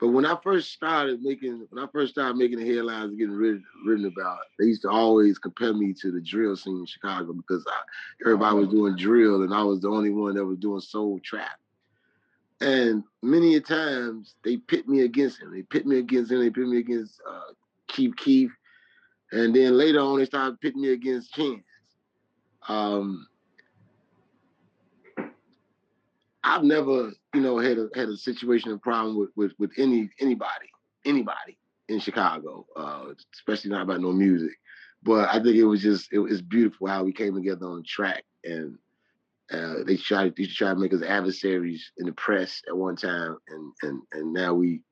[SPEAKER 2] But when I first started making, when I first started making the headlines, getting written, written about, they used to always compare me to the drill scene in Chicago because I, everybody was doing drill and I was the only one that was doing soul trap. And many a times they pit me against him. They pit me against him. They pit me against uh, Chief Keef, And then later on, they started pitting me against Chance. Um, I've never, you know, had a had a situation, a problem with with, with any anybody, anybody in Chicago, uh, especially not about no music. But I think it was just it was beautiful how we came together on track, and uh, they tried they tried to make us adversaries in the press at one time, and and and now we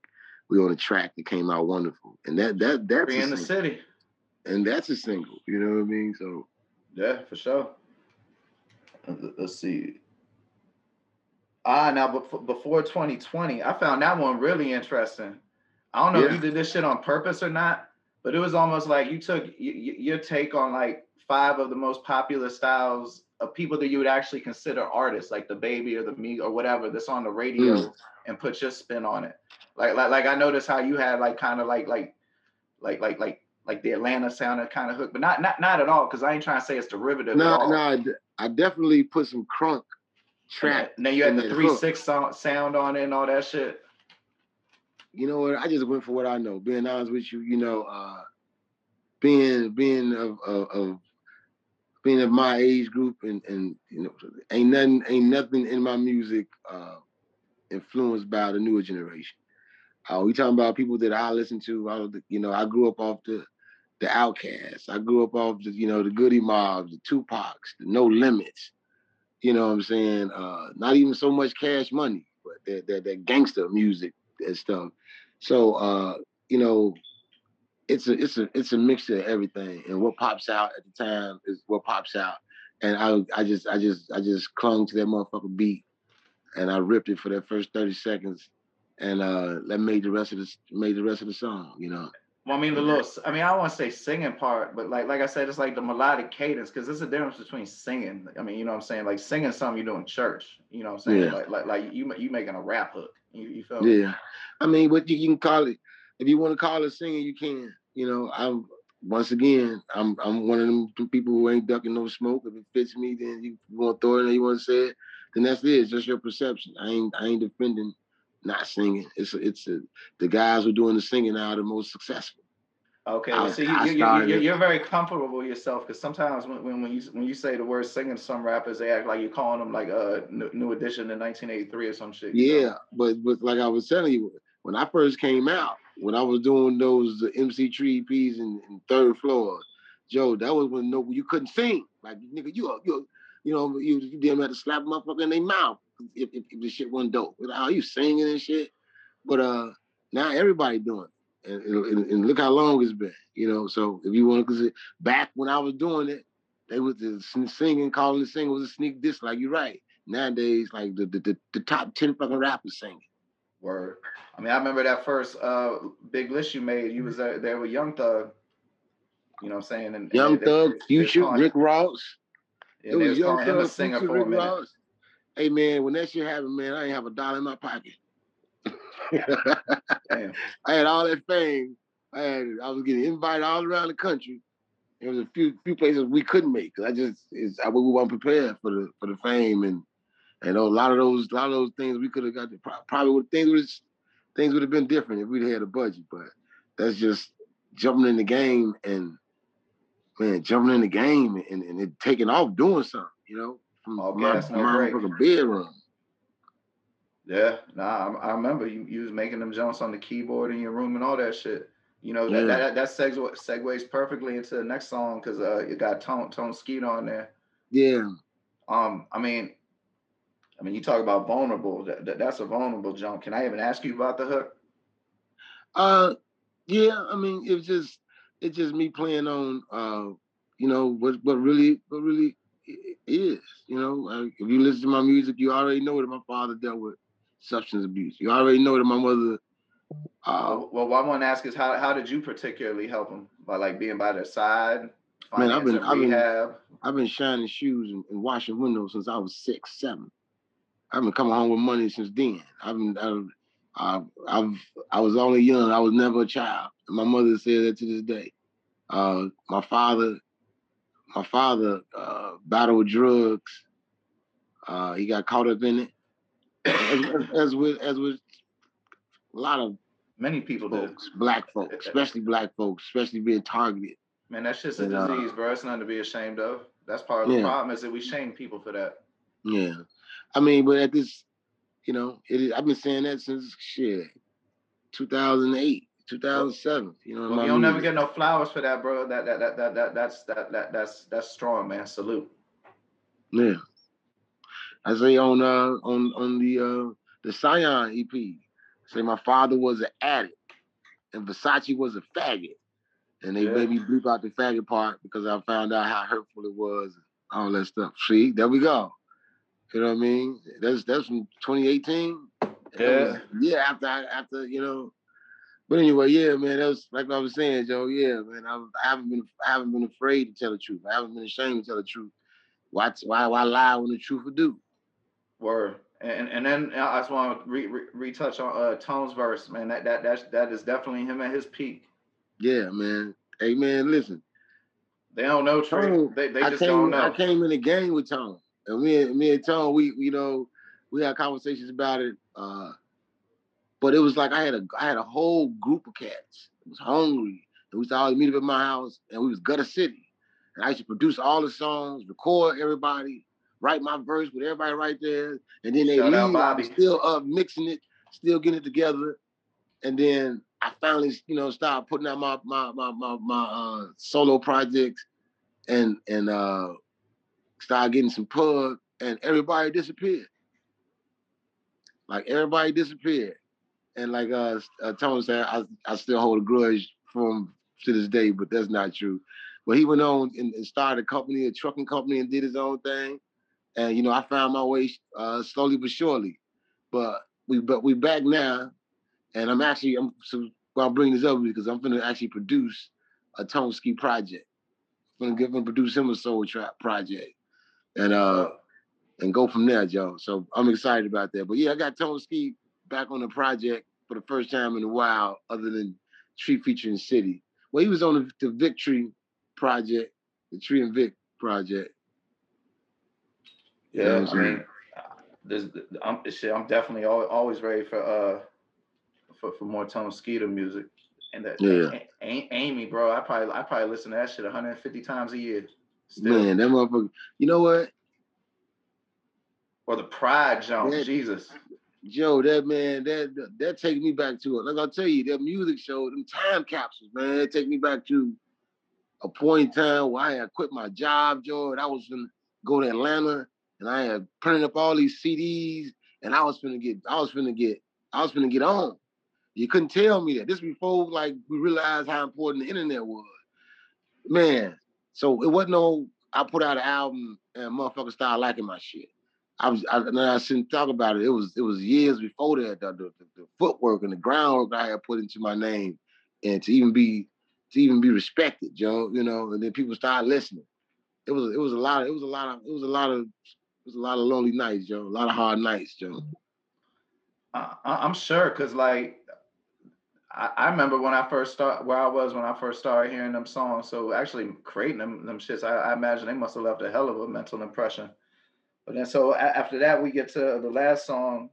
[SPEAKER 2] we on a track that came out wonderful, and that that that's
[SPEAKER 1] in the city,
[SPEAKER 2] and that's a single. You know what I mean? So
[SPEAKER 1] yeah, for sure. Let's see. Ah, now before 2020, I found that one really interesting. I don't know yeah. if you did this shit on purpose or not, but it was almost like you took y- y- your take on like five of the most popular styles of people that you would actually consider artists, like the baby or the me or whatever that's on the radio, mm. and put your spin on it. Like, like, like I noticed how you had like kind of like like like like like like the Atlanta sounded kind of hook, but not not not at all because I ain't trying to say it's derivative.
[SPEAKER 2] No, no, I definitely put some crunk track.
[SPEAKER 1] Now you had the three hook. six sound, sound on it and all that shit.
[SPEAKER 2] You know what? I just went for what I know. Being honest with you, you know, uh, being being of, of, of being of my age group and and you know, ain't nothing ain't nothing in my music uh, influenced by the newer generation. Uh, we talking about people that I listen to. I, you know, I grew up off the the OutKasts. I grew up off the you know the Goodie Mobs, the Tupacs, the No Limits you know what I'm saying? Uh, not even so much cash money, but that that, that gangster music and stuff. So uh, you know, it's a it's a it's a mixture of everything. And what pops out at the time is what pops out. And I I just I just I just clung to that motherfucker beat and I ripped it for that first 30 seconds and uh that made the rest of the made the rest of the song, you know.
[SPEAKER 1] Well, I mean the little. I mean, I don't want to say singing part, but like like I said, it's like the melodic cadence because there's a difference between singing. I mean, you know what I'm saying? Like singing something you do in church. You know what I'm saying? Yeah. Like like like you you making a rap hook. You, you feel?
[SPEAKER 2] Yeah. I mean, what you, you can call it. If you want to call it singing, you can. You know, I'm once again, I'm I'm one of them people who ain't ducking no smoke. If it fits me, then you want to throw it and you want to say it, then that's it. It's just your perception. I ain't I ain't defending not singing. It's a, it's a, the guys who are doing the singing now are the most successful.
[SPEAKER 1] Okay, well, so you, you, you, you're very comfortable with yourself because sometimes when, when, when you when you say the word singing, some rappers they act like you're calling them like a new edition in 1983 or some shit.
[SPEAKER 2] Yeah, know? but but like I was telling you, when I first came out, when I was doing those MC Tree EPs in, in third floor, Joe, that was when no you couldn't sing. Like nigga, you you you know you, you didn't have to slap motherfucker in their mouth if, if, if the shit wasn't dope. Like, oh, you singing and shit. But uh now everybody doing it. And, and, and, look how long it's been, you know. So if you want to, because back when I was doing it, they was the singing, calling the singing was a sneak diss. Like you're right. Nowadays, like the the, the, the top ten fucking rappers singing.
[SPEAKER 1] Word. I mean, I remember that first uh, big list you made. You was there, there with Young Thug. You know what I'm saying? And,
[SPEAKER 2] Young and Thug, they, Future, they Rick Ross.
[SPEAKER 1] Yeah, it was Young Thug, Future, Rick Ross
[SPEAKER 2] hey man, when that shit happened, man, I didn't have a dollar in my pocket. I had all that fame. I had I was getting invited all around the country. There was a few few places we couldn't make because I just it's, I we weren't prepared for the for the fame and and a lot of those a lot of those things we could have got probably would things would things would have been different if we'd had a budget. But that's just jumping in the game and man jumping in the game and, and it taking off doing something. You know,
[SPEAKER 1] Oh, my, no my
[SPEAKER 2] bedroom.
[SPEAKER 1] Yeah, nah, I, I, remember you, you was making them jumps on the keyboard in your room and all that shit. You know that yeah. that, that segue, segues perfectly into the next song because uh, you got Tone Tone Skeet on there.
[SPEAKER 2] Yeah.
[SPEAKER 1] Um, I mean, I mean, you talk about vulnerable. That, that, that's a vulnerable jump. Can I even ask you about the hook?
[SPEAKER 2] Uh, yeah. I mean, it's just it's just me playing on uh, you know, what what really what really is. You know, if you listen to my music, you already know that my father dealt with substance abuse. You already know that my mother.
[SPEAKER 1] Uh, well, what I want to ask is how how did you particularly help him by like being by their side?
[SPEAKER 2] Man, I've been I've been I've been shining shoes and, and, washing windows since I was six, seven. I've been coming home with money since then. I've been I've, I, I've I was only young. I was never a child. My mother said that to this day. Uh, my father, my father uh, battled drugs. Uh, he got caught up in it, as, as, with as with a lot of
[SPEAKER 1] many people
[SPEAKER 2] folks, black folks, especially black folks, especially being targeted.
[SPEAKER 1] Man, that's just a and, uh, disease, uh, bro. It's nothing to be ashamed of. That's part of the yeah. problem is that we shame people for that.
[SPEAKER 2] Yeah, I mean, but at this, you know, it is, I've been saying that since shit, 2008. 2007. You know,
[SPEAKER 1] well, you don't never get no flowers for that, bro. That that that that, that that's that, that that's that's strong, man. Salute.
[SPEAKER 2] Yeah. I say on uh on on the uh the Scion EP, say my father was an addict and Versace was a faggot. And they yeah. made me bleep out the faggot part because I found out how hurtful it was, and all that stuff. See, there we go. You know what I mean? That's that's from 2018.
[SPEAKER 1] Yeah.
[SPEAKER 2] yeah, after I, after you know. But anyway, yeah, man, that was like I was saying, Joe. Yeah, man, I, I haven't been I haven't been afraid to tell the truth. I haven't been ashamed to tell the truth. Why why why lie when the truth will do?
[SPEAKER 1] Word. And and then I just want to re, re, retouch on uh, Tone's verse, man. That that that that is definitely him at his peak.
[SPEAKER 2] Yeah, man. Hey, man, listen.
[SPEAKER 1] They don't know Tone, They they just came, don't know. I
[SPEAKER 2] came in the game with Tone, and me and me and Tone, we you know we had conversations about it. Uh, but it was like I had a I had a whole group of cats. It was hungry, and we used to always meet up at my house, and we was Gutter City, and I used to produce all the songs, record everybody, write my verse with everybody right there, and then they Shout leave. Still up mixing it, still getting it together, and then I finally, you know, started putting out my my my my, my uh, solo projects, and and uh, started getting some pub, and everybody disappeared. Like everybody disappeared, and like uh, uh Thomas said, I I still hold a grudge from to this day, but that's not true. But he went on and, and started a company, a trucking company, and did his own thing and you know I found my way uh, slowly but surely. But we but we back now, and I'm actually I'm so I'll bring this up because I'm gonna actually produce a Tone Ski project. I'm gonna him produce him a soul trap project, and uh and go from there, Joe. So I'm excited about that. But yeah, I got Tone Ski back on the project for the first time in a while, other than Tree featuring City. Well, he was on the, the Victory project, the Tree and Vic project,
[SPEAKER 1] yeah, I mean, this, I'm shit. I'm definitely always ready for uh for, for more Tone Skeeter music. And that yeah. A- Amy, bro, I probably I probably listen to that shit 150 times a year.
[SPEAKER 2] Still. Man, that motherfucker. You know what?
[SPEAKER 1] Or the Pride Jones, Jesus.
[SPEAKER 2] Joe, that man, that that takes me back to it. Like I'll tell you, that music show, them time capsules, man, take me back to a point in time where I had quit my job, Joe, and I was gonna go to Atlanta and I had printed up all these CDs, and I was gonna get, I was gonna get, I was gonna get on. You couldn't tell me that. This before like we realized how important the internet was. Man, so it wasn't no. I put out an album and motherfuckers started liking my shit. I was, I, I shouldn't talk about it. It was, it was years before that. The, the, the footwork and the groundwork I had put into my name, and to even be, to even be respected, Joe. You know, and then people started listening. It was, it was a lot. Of, it was a lot of, it was a lot of it was a lot of lonely nights, Joe. A lot of hard nights, Joe.
[SPEAKER 1] I, I'm sure, cause like I, remember when I first started where I was when I first started hearing them songs. So actually creating them them shits, I, I imagine they must have left a hell of a mental impression. But then so after that, we get to the last song,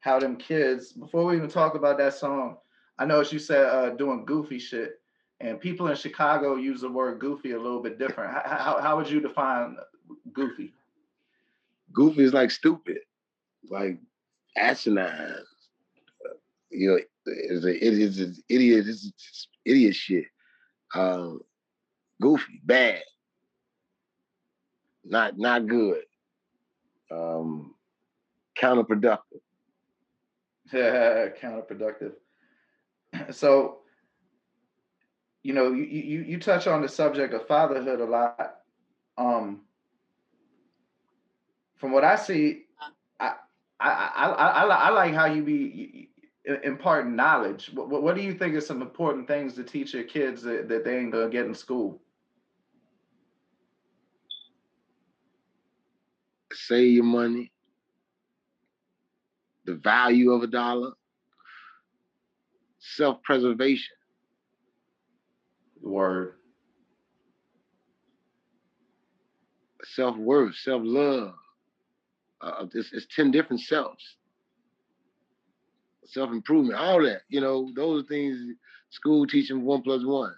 [SPEAKER 1] "How Them Kids." Before we even talk about that song, I know as you said uh, doing goofy shit, and people in Chicago use the word goofy a little bit different. How, how, how would you define goofy?
[SPEAKER 2] goofy is like stupid, like asinine. You know, it's an idiot. It's idiot shit. Um, goofy, bad, not not good. Um, counterproductive.
[SPEAKER 1] Counterproductive. So, you know, you, you you touch on the subject of fatherhood a lot. Um, from what I see, I I I, I, I like how you be imparting knowledge. What, what do you think are some important things to teach your kids that, that they ain't gonna get in school?
[SPEAKER 2] Save your money, the value of a dollar, self-preservation.
[SPEAKER 1] Word.
[SPEAKER 2] Self-worth, self-love. Uh, it's, it's 10 different selves. Self-improvement, all that, you know, those things school teaching one plus one.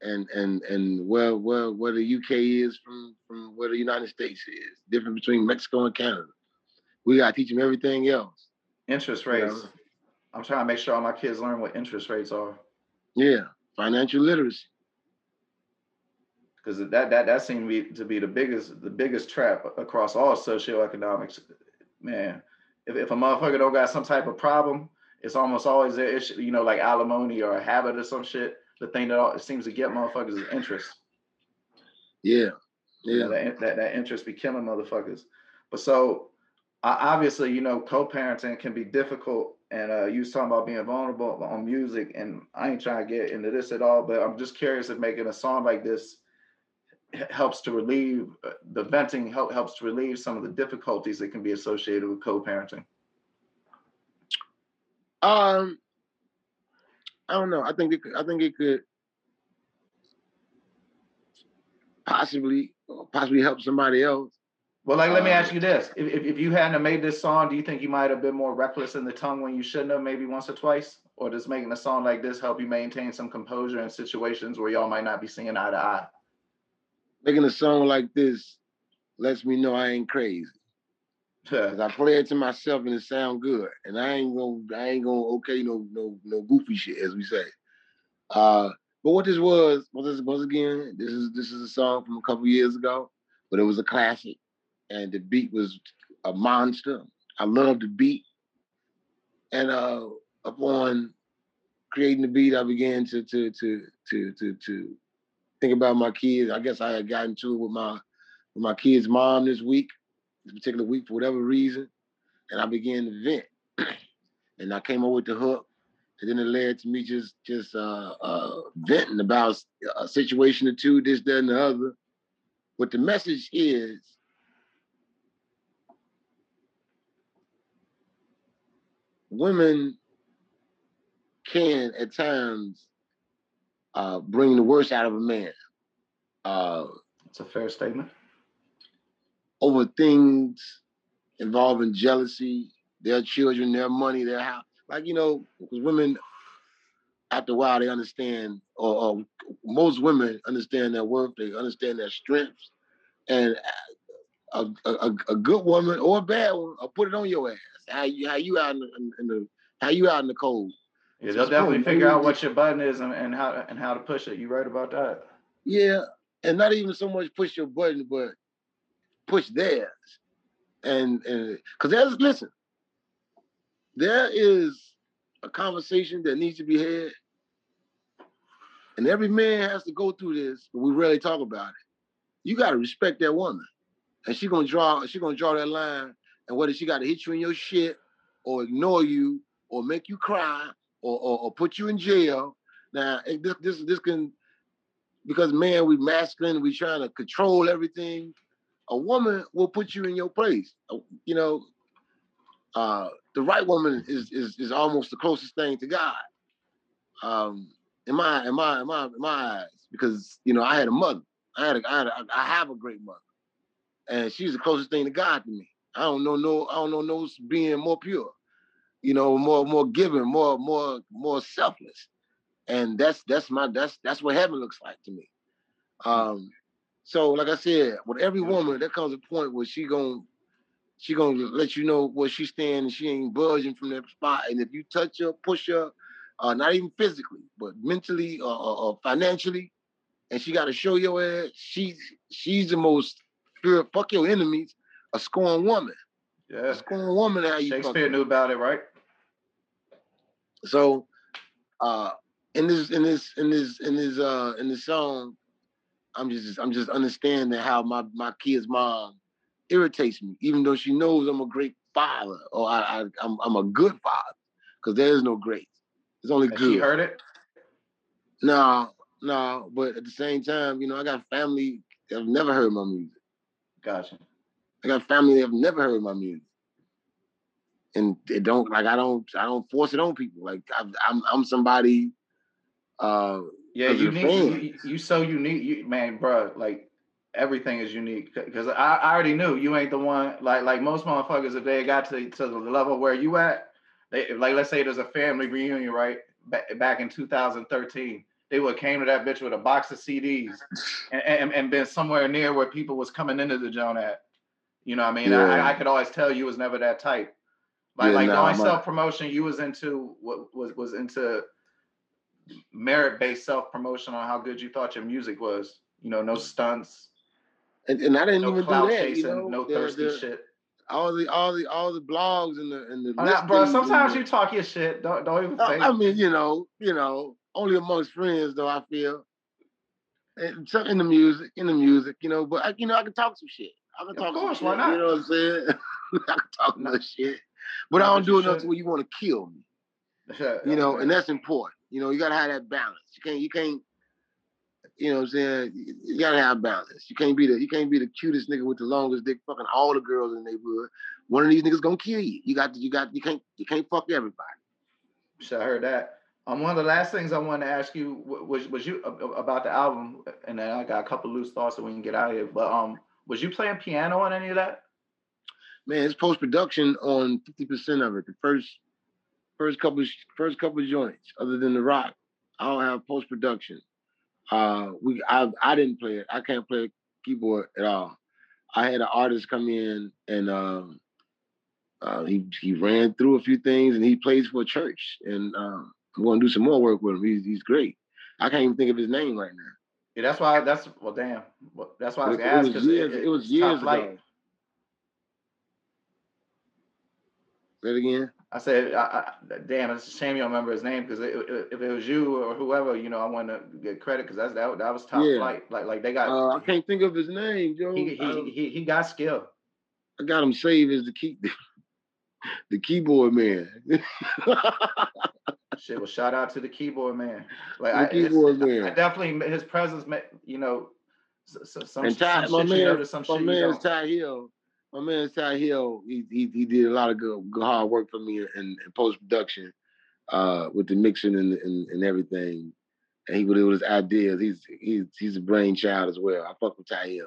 [SPEAKER 2] And and and where where where the UK is from from where the United States is, different between Mexico and Canada. We gotta teach them everything else.
[SPEAKER 1] Interest rates. You know? I'm trying to make sure all my kids learn what interest rates are.
[SPEAKER 2] Yeah, financial literacy.
[SPEAKER 1] Because that that that seemed to be, to be the biggest the biggest trap across all socioeconomics. Man, if, if a motherfucker don't got some type of problem, it's almost always an issue, you know, like alimony or a habit or some shit. The thing that all, seems to get motherfuckers is interest.
[SPEAKER 2] Yeah,
[SPEAKER 1] yeah. You know, that, that that interest be killing motherfuckers. But so obviously, you know, co-parenting can be difficult and uh, you was talking about being vulnerable on music, and I ain't trying to get into this at all, but I'm just curious if making a song like this helps to relieve uh, the venting help, helps to relieve some of the difficulties that can be associated with co-parenting.
[SPEAKER 2] Um, I don't know. I think it. Could, I think it could possibly possibly help somebody else.
[SPEAKER 1] Well, like, let me ask um, you this: if, if, if you hadn't made this song, do you think you might have been more reckless in the tongue when you shouldn't have, maybe once or twice? Or does making a song like this help you maintain some composure in situations where y'all might not be seeing eye to eye?
[SPEAKER 2] Making a song like this lets me know I ain't crazy. Cause I play it to myself and it sound good, and I ain't gonna, I ain't gonna okay no no no goofy shit as we say. Uh, but what this was, what this once again, this is this is a song from a couple years ago, but it was a classic and the beat was a monster. I loved the beat. And uh, upon creating the beat, I began to to to to to to think about my kids. I guess I had gotten to it with my with my kid's mom this week, this particular week for whatever reason, and I began to vent. and I came up with the hook, and then it led to me just just uh, uh, venting about a situation or two, this, that, and the other. But the message is women can at times uh, bring the worst out of a man. Uh,
[SPEAKER 1] a fair statement.
[SPEAKER 2] Over things involving jealousy, their children, their money, their house. Like, you know, because women, after a while, they understand, or, or, most women understand their worth, they understand their strengths. And uh, a, a, a good woman or a bad one, I'll put it on your ass. How you how you out in the, in the how you out in the cold.
[SPEAKER 1] Yeah, they'll definitely figure out what your button is and, and how and how to push it. You right about that?
[SPEAKER 2] Yeah, and not even so much push your button, but push theirs. And because there's listen, there is a conversation that needs to be had, and every man has to go through this, but we rarely talk about it. You got to respect that woman, and she gonna draw. She gonna draw that line and whether she got to hit you in your shit or ignore you or make you cry or, or, or put you in jail. Now this this this can because man, we masculine, we trying to control everything. A woman will put you in your place. Uh, you know, uh, the right woman is is is almost the closest thing to God. Um, in my in my in my in my eyes, because you know I had a mother. I had a, I, had a, I have a great mother, and she's the closest thing to God to me. I don't know no I don't know no being more pure, you know, more more giving, more more more selfless, and that's that's my that's that's what heaven looks like to me. Um, so like I said, with every woman, there comes a point where she gonna she gonna let you know where she stand and she ain't budging from that spot. And if you touch her, push her, uh, not even physically, but mentally or, or, or financially, and she got to show your ass, she's she's the most fear. Fuck your enemies a scorned woman.
[SPEAKER 1] Yeah.
[SPEAKER 2] A scorned woman how you
[SPEAKER 1] Shakespeare knew about it, right?
[SPEAKER 2] So uh in this in this in this in this uh in this song, I'm just I'm just understanding how my my kid's mom irritates me, even though she knows I'm a great father or I, I I'm I'm a good father, because there is no great. It's only
[SPEAKER 1] Has
[SPEAKER 2] good.
[SPEAKER 1] She heard it?
[SPEAKER 2] No, no, but at the same time, you know, I got family that have never heard my music.
[SPEAKER 1] Gotcha.
[SPEAKER 2] I got family that have never heard my music. and it don't like I don't I don't force it on people. Like I'm I'm, I'm somebody. Uh,
[SPEAKER 1] yeah, unique. You, you so unique, you, man, bro. Like everything is unique because I, I already knew you ain't the one. Like like most motherfuckers, if they got to to the level where you at, they like let's say there's a family reunion, right? Back, back in 2013, they would came to that bitch with a box of CDs and, and, and been somewhere near where people was coming into the joint at. You know what I mean? Yeah. I, I could always tell you was never that type. Like, yeah, like nah, only self promotion you was into what was was into merit based self promotion on how good you thought your music was. You know, no stunts.
[SPEAKER 2] And, and I didn't no even do that. Chasing, you know?
[SPEAKER 1] no thirsty shit.
[SPEAKER 2] All the all the all the blogs and the and the
[SPEAKER 1] oh, bro. Sometimes the, you talk your shit. Don't don't even. Think.
[SPEAKER 2] I mean, you know, you know, only amongst friends though. I feel. And so in the music, in the music, you know, but I, you know, I can talk some shit. I can talk of course, some shit. Not? You know what I'm saying? I can talk no. shit, but I don't do enough to where you want to kill me. you know, and that's important. You know, you gotta have that balance. You can't, you can't, you know what I'm saying? You gotta have balance. You can't be the you can't be the cutest nigga with the longest dick fucking all the girls in the neighborhood. One of these niggas gonna kill you. You got to, you got you can't you can't fuck everybody.
[SPEAKER 1] So I heard that. Um, one of the last things I wanted to ask you was was you about the album, and then I got a couple loose thoughts so we can get out of here. But um, was you playing piano on any of that?
[SPEAKER 2] Man, it's post production on fifty percent of it. The first first couple first couple joints, other than the rock, I don't have post production. Uh, we I I didn't play it. I can't play keyboard at all. I had an artist come in and um, uh, he he ran through a few things and he plays for a church and um, I'm going to do some more work with him. He's he's great. I can't even think of his name right now.
[SPEAKER 1] Yeah, that's why. That's well, damn. That's why I was
[SPEAKER 2] asking. It was years, it, it, it was years ago. Say it again.
[SPEAKER 1] I said, I, I, "Damn, it's a shame you don't remember his name because if it was you or whoever, you know, I want to get credit because that's that, that was top yeah. flight. Like, like they got.
[SPEAKER 2] Uh, I can't think of his name, Joe.
[SPEAKER 1] He he, he, he got skill.
[SPEAKER 2] I got him saved as the key, the keyboard man.
[SPEAKER 1] Shit, well, shout out to the keyboard man. Like the I, keyboard man. I definitely his presence, you know, some, and Ty, some
[SPEAKER 2] my man,
[SPEAKER 1] you know, some
[SPEAKER 2] my man's Ty Hill. My man Ty Hill, he, he he did a lot of good, good hard work for me in, in post production, uh, with the mixing and, and, and everything. And he with his ideas. He's he's he's a brainchild as well. I fuck with Ty Hill.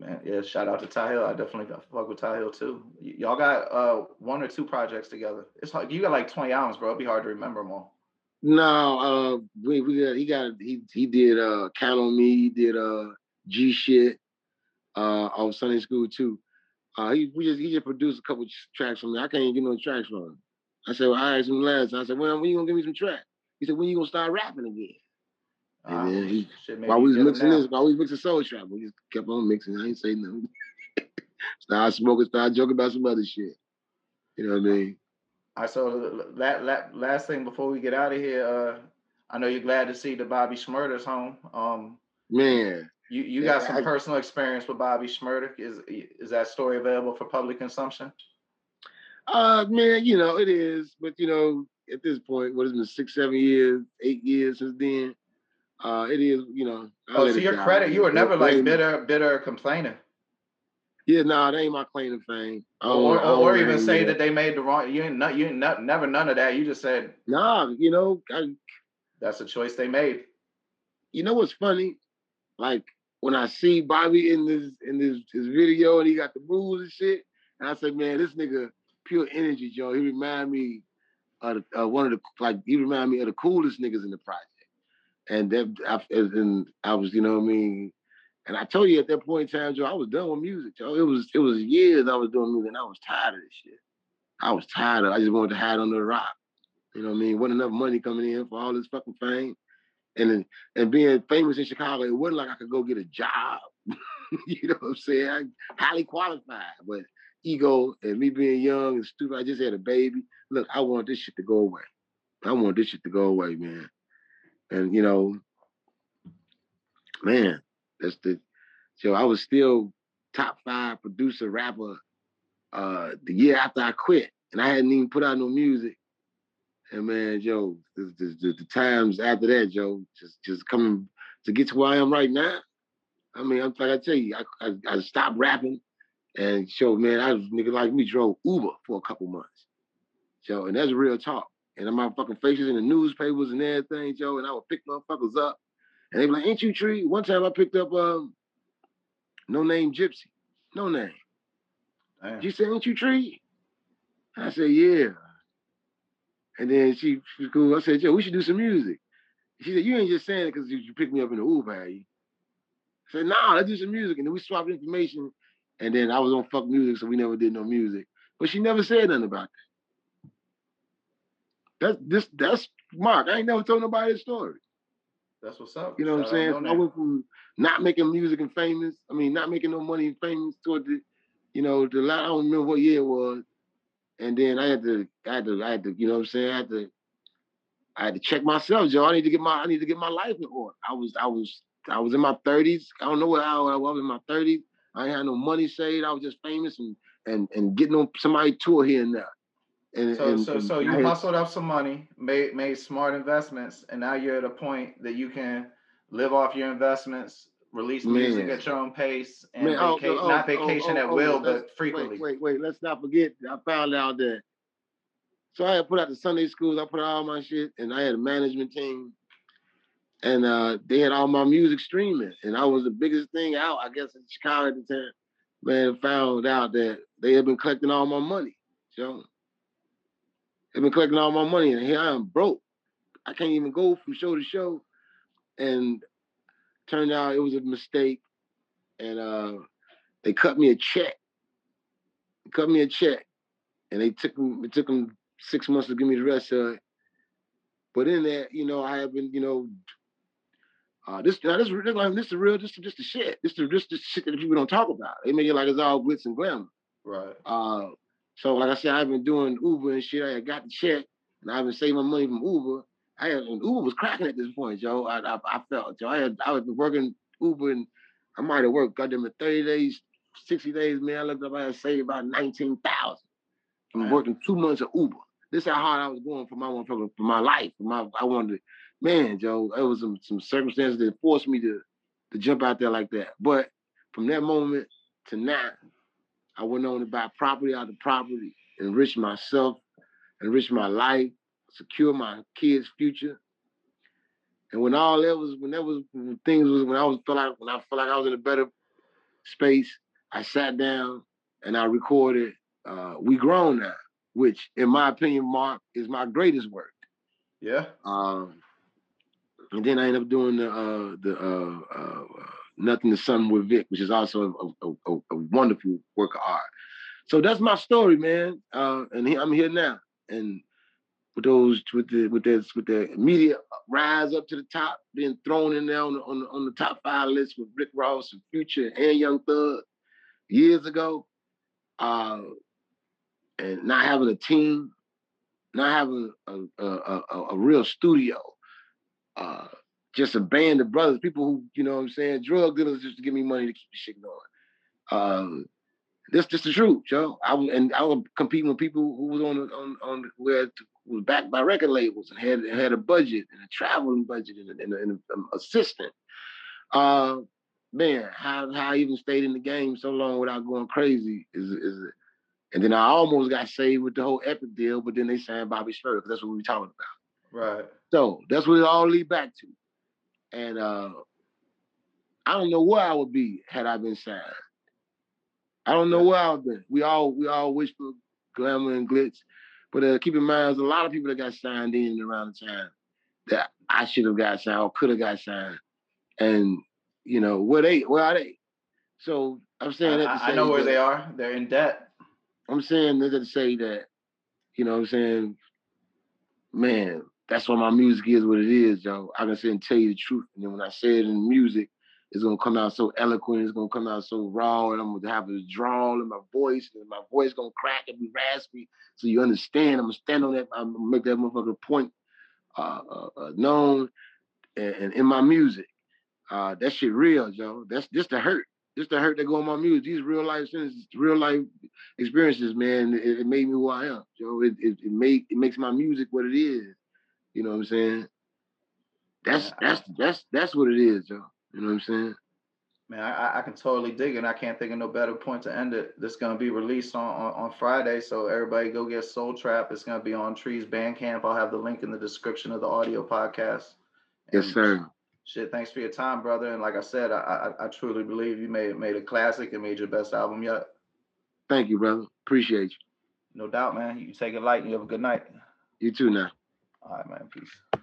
[SPEAKER 1] Man, yeah, shout out to Ty Hill. I definitely got fuck with Ty Hill too. Y- y'all got uh one or two projects together. It's like you got like 20 albums, bro. It'd be hard to remember them all.
[SPEAKER 2] No, uh we, we got he got he he did uh Count on Me, he did uh G shit uh on Sunday School II. Uh he we just he just produced a couple tracks from me. I can't even get no tracks from him. I said, well, I asked him last. Time. I said, when, when you gonna give me some tracks? He said, when you gonna start rapping again? And uh, then he, while we was mixing this, while we was mixing Soul Trap, we just kept on mixing. I ain't say nothing. start smoking, start joking about some other shit. You know what I mean?
[SPEAKER 1] All right, so that, that last thing before we get out of here, uh, I know you're glad to see the Bobby Shmurda's home. Um,
[SPEAKER 2] Man,
[SPEAKER 1] you you got some I, personal experience with Bobby Shmurda. Is is that story available for public consumption?
[SPEAKER 2] Uh, man, you know it is, but you know at this point, what has been six, seven years, eight years since then uh, it is, you know.
[SPEAKER 1] oh, to your credit, you were never like bitter, bitter complaining.
[SPEAKER 2] Yeah, no, nah, that ain't my claim to fame.
[SPEAKER 1] Or, or, or even say that. that they made the wrong. You ain't not, you ain't not, never none of that. You just said,
[SPEAKER 2] nah, you know, I,
[SPEAKER 1] that's a choice they made.
[SPEAKER 2] You know what's funny? Like when I see Bobby in this in this his video and he got the moves and shit, and I said, man, this nigga pure energy, Joe. He remind me of uh, one of the like he remind me of the coolest niggas in the project and that I, and I was, you know what I mean. And I told you at that point in time, Joe, I was done with music, Joe. It was it was years I was doing music, and I was tired of this shit. I was tired of. I just wanted to hide under the rock. You know what I mean? Wasn't enough money coming in for all this fucking fame, and and being famous in Chicago, it wasn't like I could go get a job. you know what I'm saying? I'm highly qualified, but ego and me being young and stupid. I just had a baby. Look, I want this shit to go away. I want this shit to go away, man. And you know, man, that's the so I was still top five producer rapper uh the year after I quit. And I hadn't even put out no music. And man, Joe, the, the, the times after that, Joe, just just coming to get to where I am right now. I mean, I'm like I tell you, I, I, I stopped rapping And so, man, I was nigga like me drove Uber for a couple months. So, and that's real talk. And my fucking faces in the newspapers and everything, Joe. And I would pick motherfuckers up, and they be like, "Ain't you Tree?" One time I picked up um, no name Gypsy, no name. Damn. She said, "Ain't you Tree?" I said, "Yeah." And then she, she was cool. I said, "Joe, we should do some music." She said, "You ain't just saying it because you, you picked me up in the Uber, you?" I said, "Nah, let's do some music." And then we swapped information. And then I was on fuck music, so we never did no music. But she never said nothing about that. That's this that's Mark. I ain't never told nobody this story.
[SPEAKER 1] That's what's up.
[SPEAKER 2] You know what I'm saying? I went from not making music and famous. I mean, not making no money and famous toward the, you know, the I don't remember what year it was. And then I had to, I had to, I had to, you know what I'm saying? I had to, I had to check myself, Joe. I need to get my, I need to get my life in order. I was, I was, I was in my 30s. I don't know what how I was in my 30s. I ain't had no money saved. I was just famous and and and getting on somebody tour here and there.
[SPEAKER 1] And, so, and, so, and so you hustled up some money, made made smart investments, and now you're at a point that you can live off your investments, release music man. at your own pace, and man, oh, vaca- oh, not oh, vacation oh, at oh, will, but frequently.
[SPEAKER 2] Wait, wait, wait. Let's not forget. I found out that. So I had put out the Sunday schools. I put out all my shit, and I had a management team and uh, they had all my music streaming, and I was the biggest thing out, I guess, in Chicago at the time. Man, found out that they had been collecting all my money. You know, they've been collecting all my money, and here I am broke. I can't even go from show to show, and turned out it was a mistake, and uh, they cut me a check. They cut me a check, and they took them. It took them six months to give me the rest of it. But in that, you know, I have been, you know, uh, this now this this, this is real. This is just the shit. This is just the shit that people don't talk about. They make it like it's all glitz and glamour.
[SPEAKER 1] Right.
[SPEAKER 2] Uh, so like I said, I've been doing Uber and shit. I got the check, and I've been saving my money from Uber. I had Uber was cracking at this point, Joe. I, I, I felt Joe. I had I was working Uber and I might have worked goddamn it 30 days, 60 days, man. I looked up, I had saved about 19,000 from working two months of Uber. This is how hard I was going for my for my life. For my I wanted to man, Joe, it was some, some circumstances that forced me to to jump out there like that. But from that moment to now, I went on to buy property out of property, enrich myself, enrich my life, secure my kids' future. And when all that was, when that was, when things was, when I was felt like, when I felt like I was in a better space, I sat down and I recorded uh, "We Grown Now," which, in my opinion, Mark is my greatest work.
[SPEAKER 1] Yeah.
[SPEAKER 2] Um, and then I ended up doing the uh, the uh, uh, Nothing to Something with Vic, which is also a, a, a, wonderful work of art. So that's my story, man. Uh, and I'm here now. And with those with the with this with the immediate rise up to the top, being thrown in there on the, on the, on the top five list with Rick Ross and Future and Young Thug years ago, uh, and not having a team, not having a, a, a, a real studio, uh, just a band of brothers, people who, you know what I'm saying, drug dealers just to give me money to keep the shit going. Um, this just the truth, Joe. I was and I was competing with people who was on on on who was backed by record labels and had had a budget and a traveling budget and, and, and an assistant. Uh, man, how how I even stayed in the game so long without going crazy is is. And then I almost got saved with the whole Epic deal, but then they signed Bobby because that's what we were talking about.
[SPEAKER 1] Right.
[SPEAKER 2] So that's what it all lead back to. And uh, I don't know where I would be had I been signed. I don't know where I would been. We all we all wish for glamour and glitz, but uh, keep in mind, there's a lot of people that got signed in around the time that I should have got signed or could have got signed, and you know where they where are they? So I'm saying that
[SPEAKER 1] I, I know where that, they are. They're in debt.
[SPEAKER 2] I'm saying that to say that, you know, what I'm saying, man, that's why my music is what it is, yo. I can say and tell you the truth. And then when I say it in music, it's gonna come out so eloquent, it's gonna come out so raw, and I'm gonna have a drawl in my voice, and my voice gonna crack and be raspy. So you understand, I'm gonna stand on that, I'm gonna make that motherfucker point uh, uh, uh, known and, and, in my music. Uh, that shit real, Joe. That's just the hurt. Just the hurt that go in my music. These real life sentences, real life experiences, man. It, it made me who I am, Joe. It, it, it, make, it makes my music what it is. You know what I'm saying? That's that's that's that's what it is, Joe. You know what I'm saying?
[SPEAKER 1] Man, I, I can totally dig it. And I can't think of no better point to end it. This is gonna be released on, on, on Friday, so everybody go get Soul Trap. It's gonna be on Trees Bandcamp. I'll have the link in the description of the audio podcast.
[SPEAKER 2] Yes, sir.
[SPEAKER 1] Shit, thanks for your time, brother. And like I said, I I, I truly believe you made made a classic and made your best album yet.
[SPEAKER 2] Thank you, brother. Appreciate you.
[SPEAKER 1] No doubt, man. You take it light and you have a good night.
[SPEAKER 2] You too now.
[SPEAKER 1] All right, man. Peace.